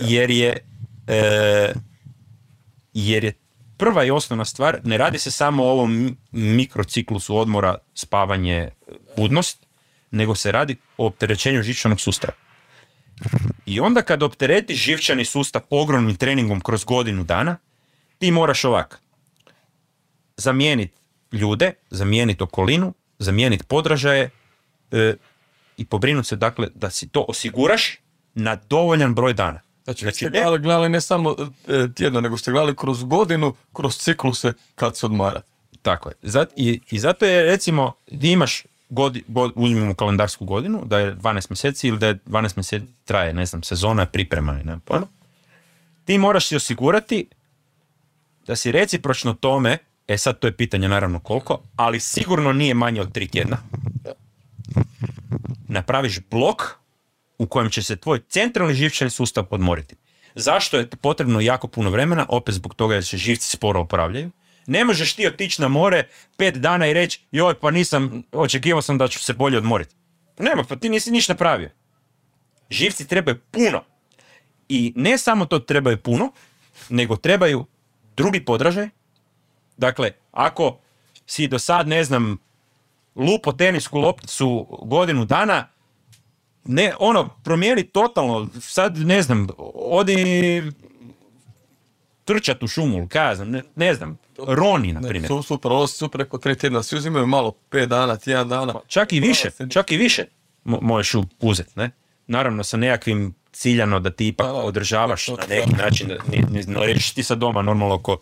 Jer je, e, jer je prva i osnovna stvar, ne radi se samo o ovom mi- mikrociklusu odmora, spavanje, budnost, nego se radi o opterećenju živčanog sustava. I onda kad opteretiš živčani sustav ogromnim treningom kroz godinu dana, ti moraš ovak, zamijeniti ljude, zamijeniti okolinu, zamijeniti podražaje e, i pobrinuti se dakle da si to osiguraš na dovoljan broj dana. Znači, Znači, ste gledali, gledali ne samo e, tjedno, nego ste gledali kroz godinu, kroz cikluse kad se odmarati. Tako je. Zat, i, I zato je recimo, ti imaš, godi, god, uzmimo kalendarsku godinu, da je 12 mjeseci ili da je 12 mjeseci traje, ne znam, sezona priprema, ne pojma. Ti moraš si osigurati da si recipročno tome E sad to je pitanje naravno koliko, ali sigurno nije manje od tri tjedna. Napraviš blok u kojem će se tvoj centralni živčani sustav podmoriti. Zašto je potrebno jako puno vremena? Opet zbog toga jer se živci sporo opravljaju. Ne možeš ti otići na more pet dana i reći joj pa nisam, očekivao sam da ću se bolje odmoriti. Nema, pa ti nisi ništa napravio. Živci trebaju puno. I ne samo to trebaju puno, nego trebaju drugi podražaj. Dakle, ako si do sad, ne znam, lupo tenisku lopticu godinu dana, ne, ono, promijeni totalno, sad ne znam, odi trčat u šumu, znam, ne, ne znam, roni, na primjer. Su, super, ovo su super rekao tri tjedna, svi uzimaju malo, pet dana, tjedan dana. Čak i više, čak i više mo- možeš uzeti, ne? Naravno sa nekakvim ciljano da ti ipak Da, da, održavaš to- na to- neki način, ne reći ti sad doma normalno ko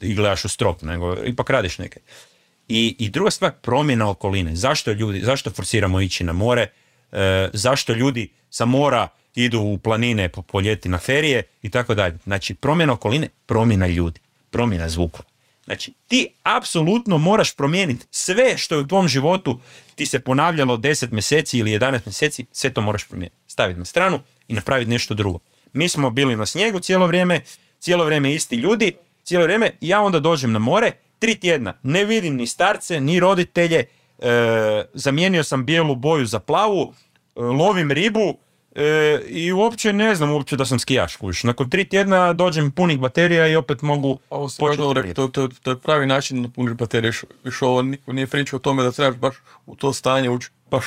i gledaš u strop, nego ipak radiš neke. I, I druga stvar, promjena okoline. Zašto ljudi, zašto forsiramo ići na more? E, zašto ljudi sa mora idu u planine po, po ljeti na ferije i tako dalje. Znači, promjena okoline, promjena ljudi, promjena zvukova. Znači, ti apsolutno moraš promijeniti sve što je u tvom životu ti se ponavljalo 10 mjeseci ili 11 mjeseci, sve to moraš promijeniti. Staviti na stranu i napraviti nešto drugo. Mi smo bili na snijegu cijelo vrijeme, cijelo vrijeme isti ljudi, cijelo vrijeme, ja onda dođem na more, tri tjedna, ne vidim ni starce, ni roditelje, e, zamijenio sam bijelu boju za plavu, e, lovim ribu, e, i uopće ne znam uopće da sam skijaš, kužiš. Nakon tri tjedna dođem punih baterija i opet mogu Ovo početi to, to, to je pravi način da puniš baterije. Više ovo niko nije pričao o tome da trebaš baš u to stanje ući, baš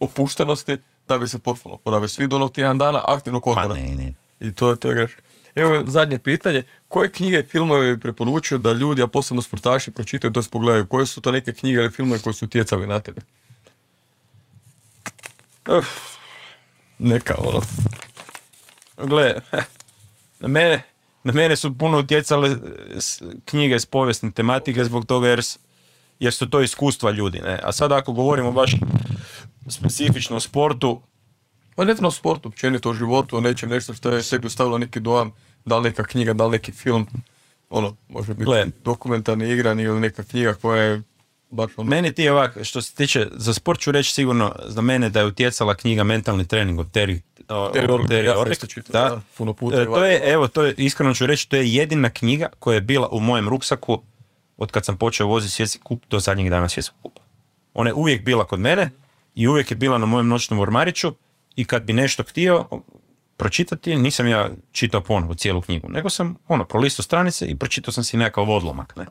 opuštenosti, da bi se potpuno oporavio. Svi do onog tjedan dana aktivno Pa odmora. ne, ne. I to, to je greš. Evo zadnje pitanje, koje knjige i filmove bi preporučio da ljudi, a posebno sportaši, pročitaju, to pogledaju? Koje su to neke knjige ili filmove koji su utjecali na tebe? Uf, Neka, ono. gle, na mene, na mene su puno utjecale s- knjige s povijesne tematike zbog toga jer, jer su to iskustva ljudi. Ne? A sad ako govorimo baš specifično o sportu, Pa ne o sportu, općenito o životu, o nečem, nešto što je sebi ostavilo neki dojam, da li neka knjiga, da li neki film, ono, može biti Gle. dokumentarni, igrani ili neka knjiga koja je baš ono... Meni ti je ovak, što se tiče, za sport ću reći sigurno za mene da je utjecala knjiga Mentalni trening od Terry, puno puta E, to je, evo, to je, iskreno ću reći, to je jedina knjiga koja je bila u mojem ruksaku od kad sam počeo voziti svjetski kup do zadnjeg dana svjetskog kupa. Ona je uvijek bila kod mene i uvijek je bila na mojem noćnom ormariću i kad bi nešto htio pročitati, nisam ja čitao ponovo cijelu knjigu, nego sam ono, prolistao stranice i pročitao sam si nekakav odlomak. Ne?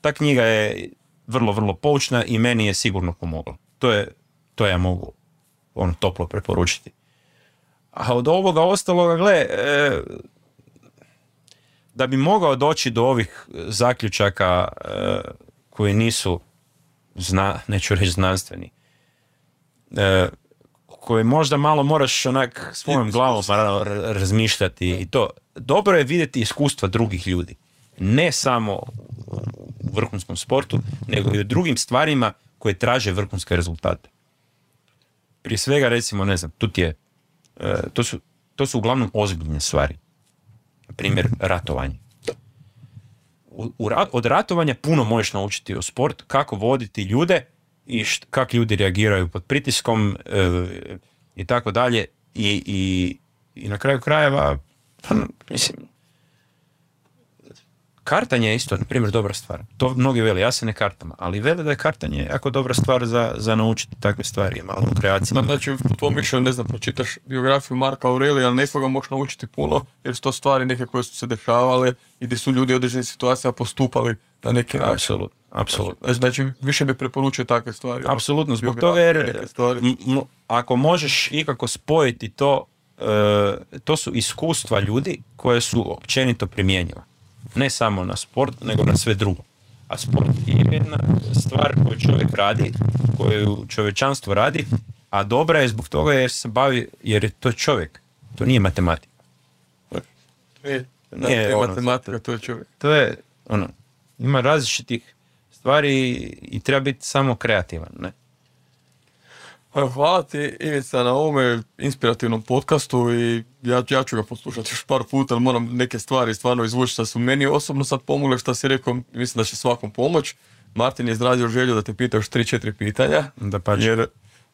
Ta knjiga je vrlo, vrlo poučna i meni je sigurno pomogla. To je, to ja mogu ono, toplo preporučiti. A od ovoga ostaloga, gle, e, da bi mogao doći do ovih zaključaka e, koji nisu, zna, neću reći znanstveni, e, koje možda malo moraš onak svojom glavom ra- razmišljati i to. Dobro je vidjeti iskustva drugih ljudi. Ne samo u vrhunskom sportu, nego i u drugim stvarima koje traže vrhunske rezultate. Prije svega, recimo, ne znam, tu ti je, e, to, su, to su uglavnom ozbiljne stvari. Na primjer, ratovanje. U, od ratovanja puno možeš naučiti o sport, kako voditi ljude i št, kako ljudi reagiraju pod pritiskom e, i tako dalje. I, i, I na kraju krajeva, pa, mislim, kartanje je isto, na primjer, dobra stvar. To mnogi vele, ja se ne kartam, ali vele da je kartanje jako dobra stvar za, za naučiti takve stvari, malo kreacije. Znači, u tvom mišljenju, ne znam, pročitaš biografiju Marka Aurelija, ali ne ga možeš naučiti puno, jer su to stvari neke koje su se dešavale i gdje su ljudi u određenim situacijama postupali na neki način. Apsolutno, apsolutno. Znači, više bi preporučio takve stvari. ono, Apsolutno, zbog toga jer neke m- ako možeš ikako spojiti to, e, to su iskustva ljudi koje su općenito primjenjiva. Ne samo na sport, nego na sve drugo. A sport je jedna stvar koju čovjek radi, koju čovječanstvo radi, a dobra je zbog toga jer se bavi, jer je to čovjek. To nije matematika. E, da, Nije to je ono, matematika, to je čovjek. To je, ono, ima različitih stvari i treba biti samo kreativan, ne? Hvala ti Ivica na ovome inspirativnom podcastu i ja, ja ću ga poslušati još par puta, ali moram neke stvari stvarno izvući što su meni osobno sad pomogle, što si rekao, mislim da će svakom pomoć. Martin je izrazio želju da te pita još 3-4 pitanja, Da pa jer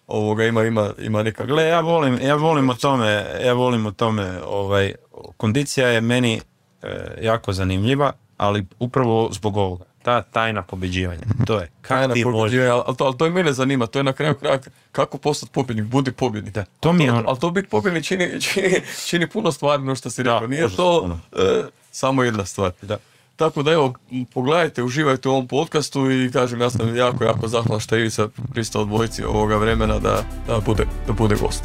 ovoga ima, ima, ima neka Gle, ja volim, ja volim o tome, ja volim o tome, ovaj, kondicija je meni e, jako zanimljiva, ali upravo zbog ovoga, ta tajna pobjeđivanja, to je, kako tajna ti pobjeđivanja, ali, ali to, ali to i mene zanima, to je na kraju kraja kako postati pobjednik, budi pobjednik. Da, to mi je ono- Ali to biti pobjednik čini, čini, čini puno stvari, no što si rekao, nije to puno. e, samo jedna stvar. Da. Tako da evo, pogledajte, uživajte u ovom podcastu i kažem, ja sam jako, jako zahvalan što je Ivica pristao odvojici ovoga vremena da, da, bude, da bude gost.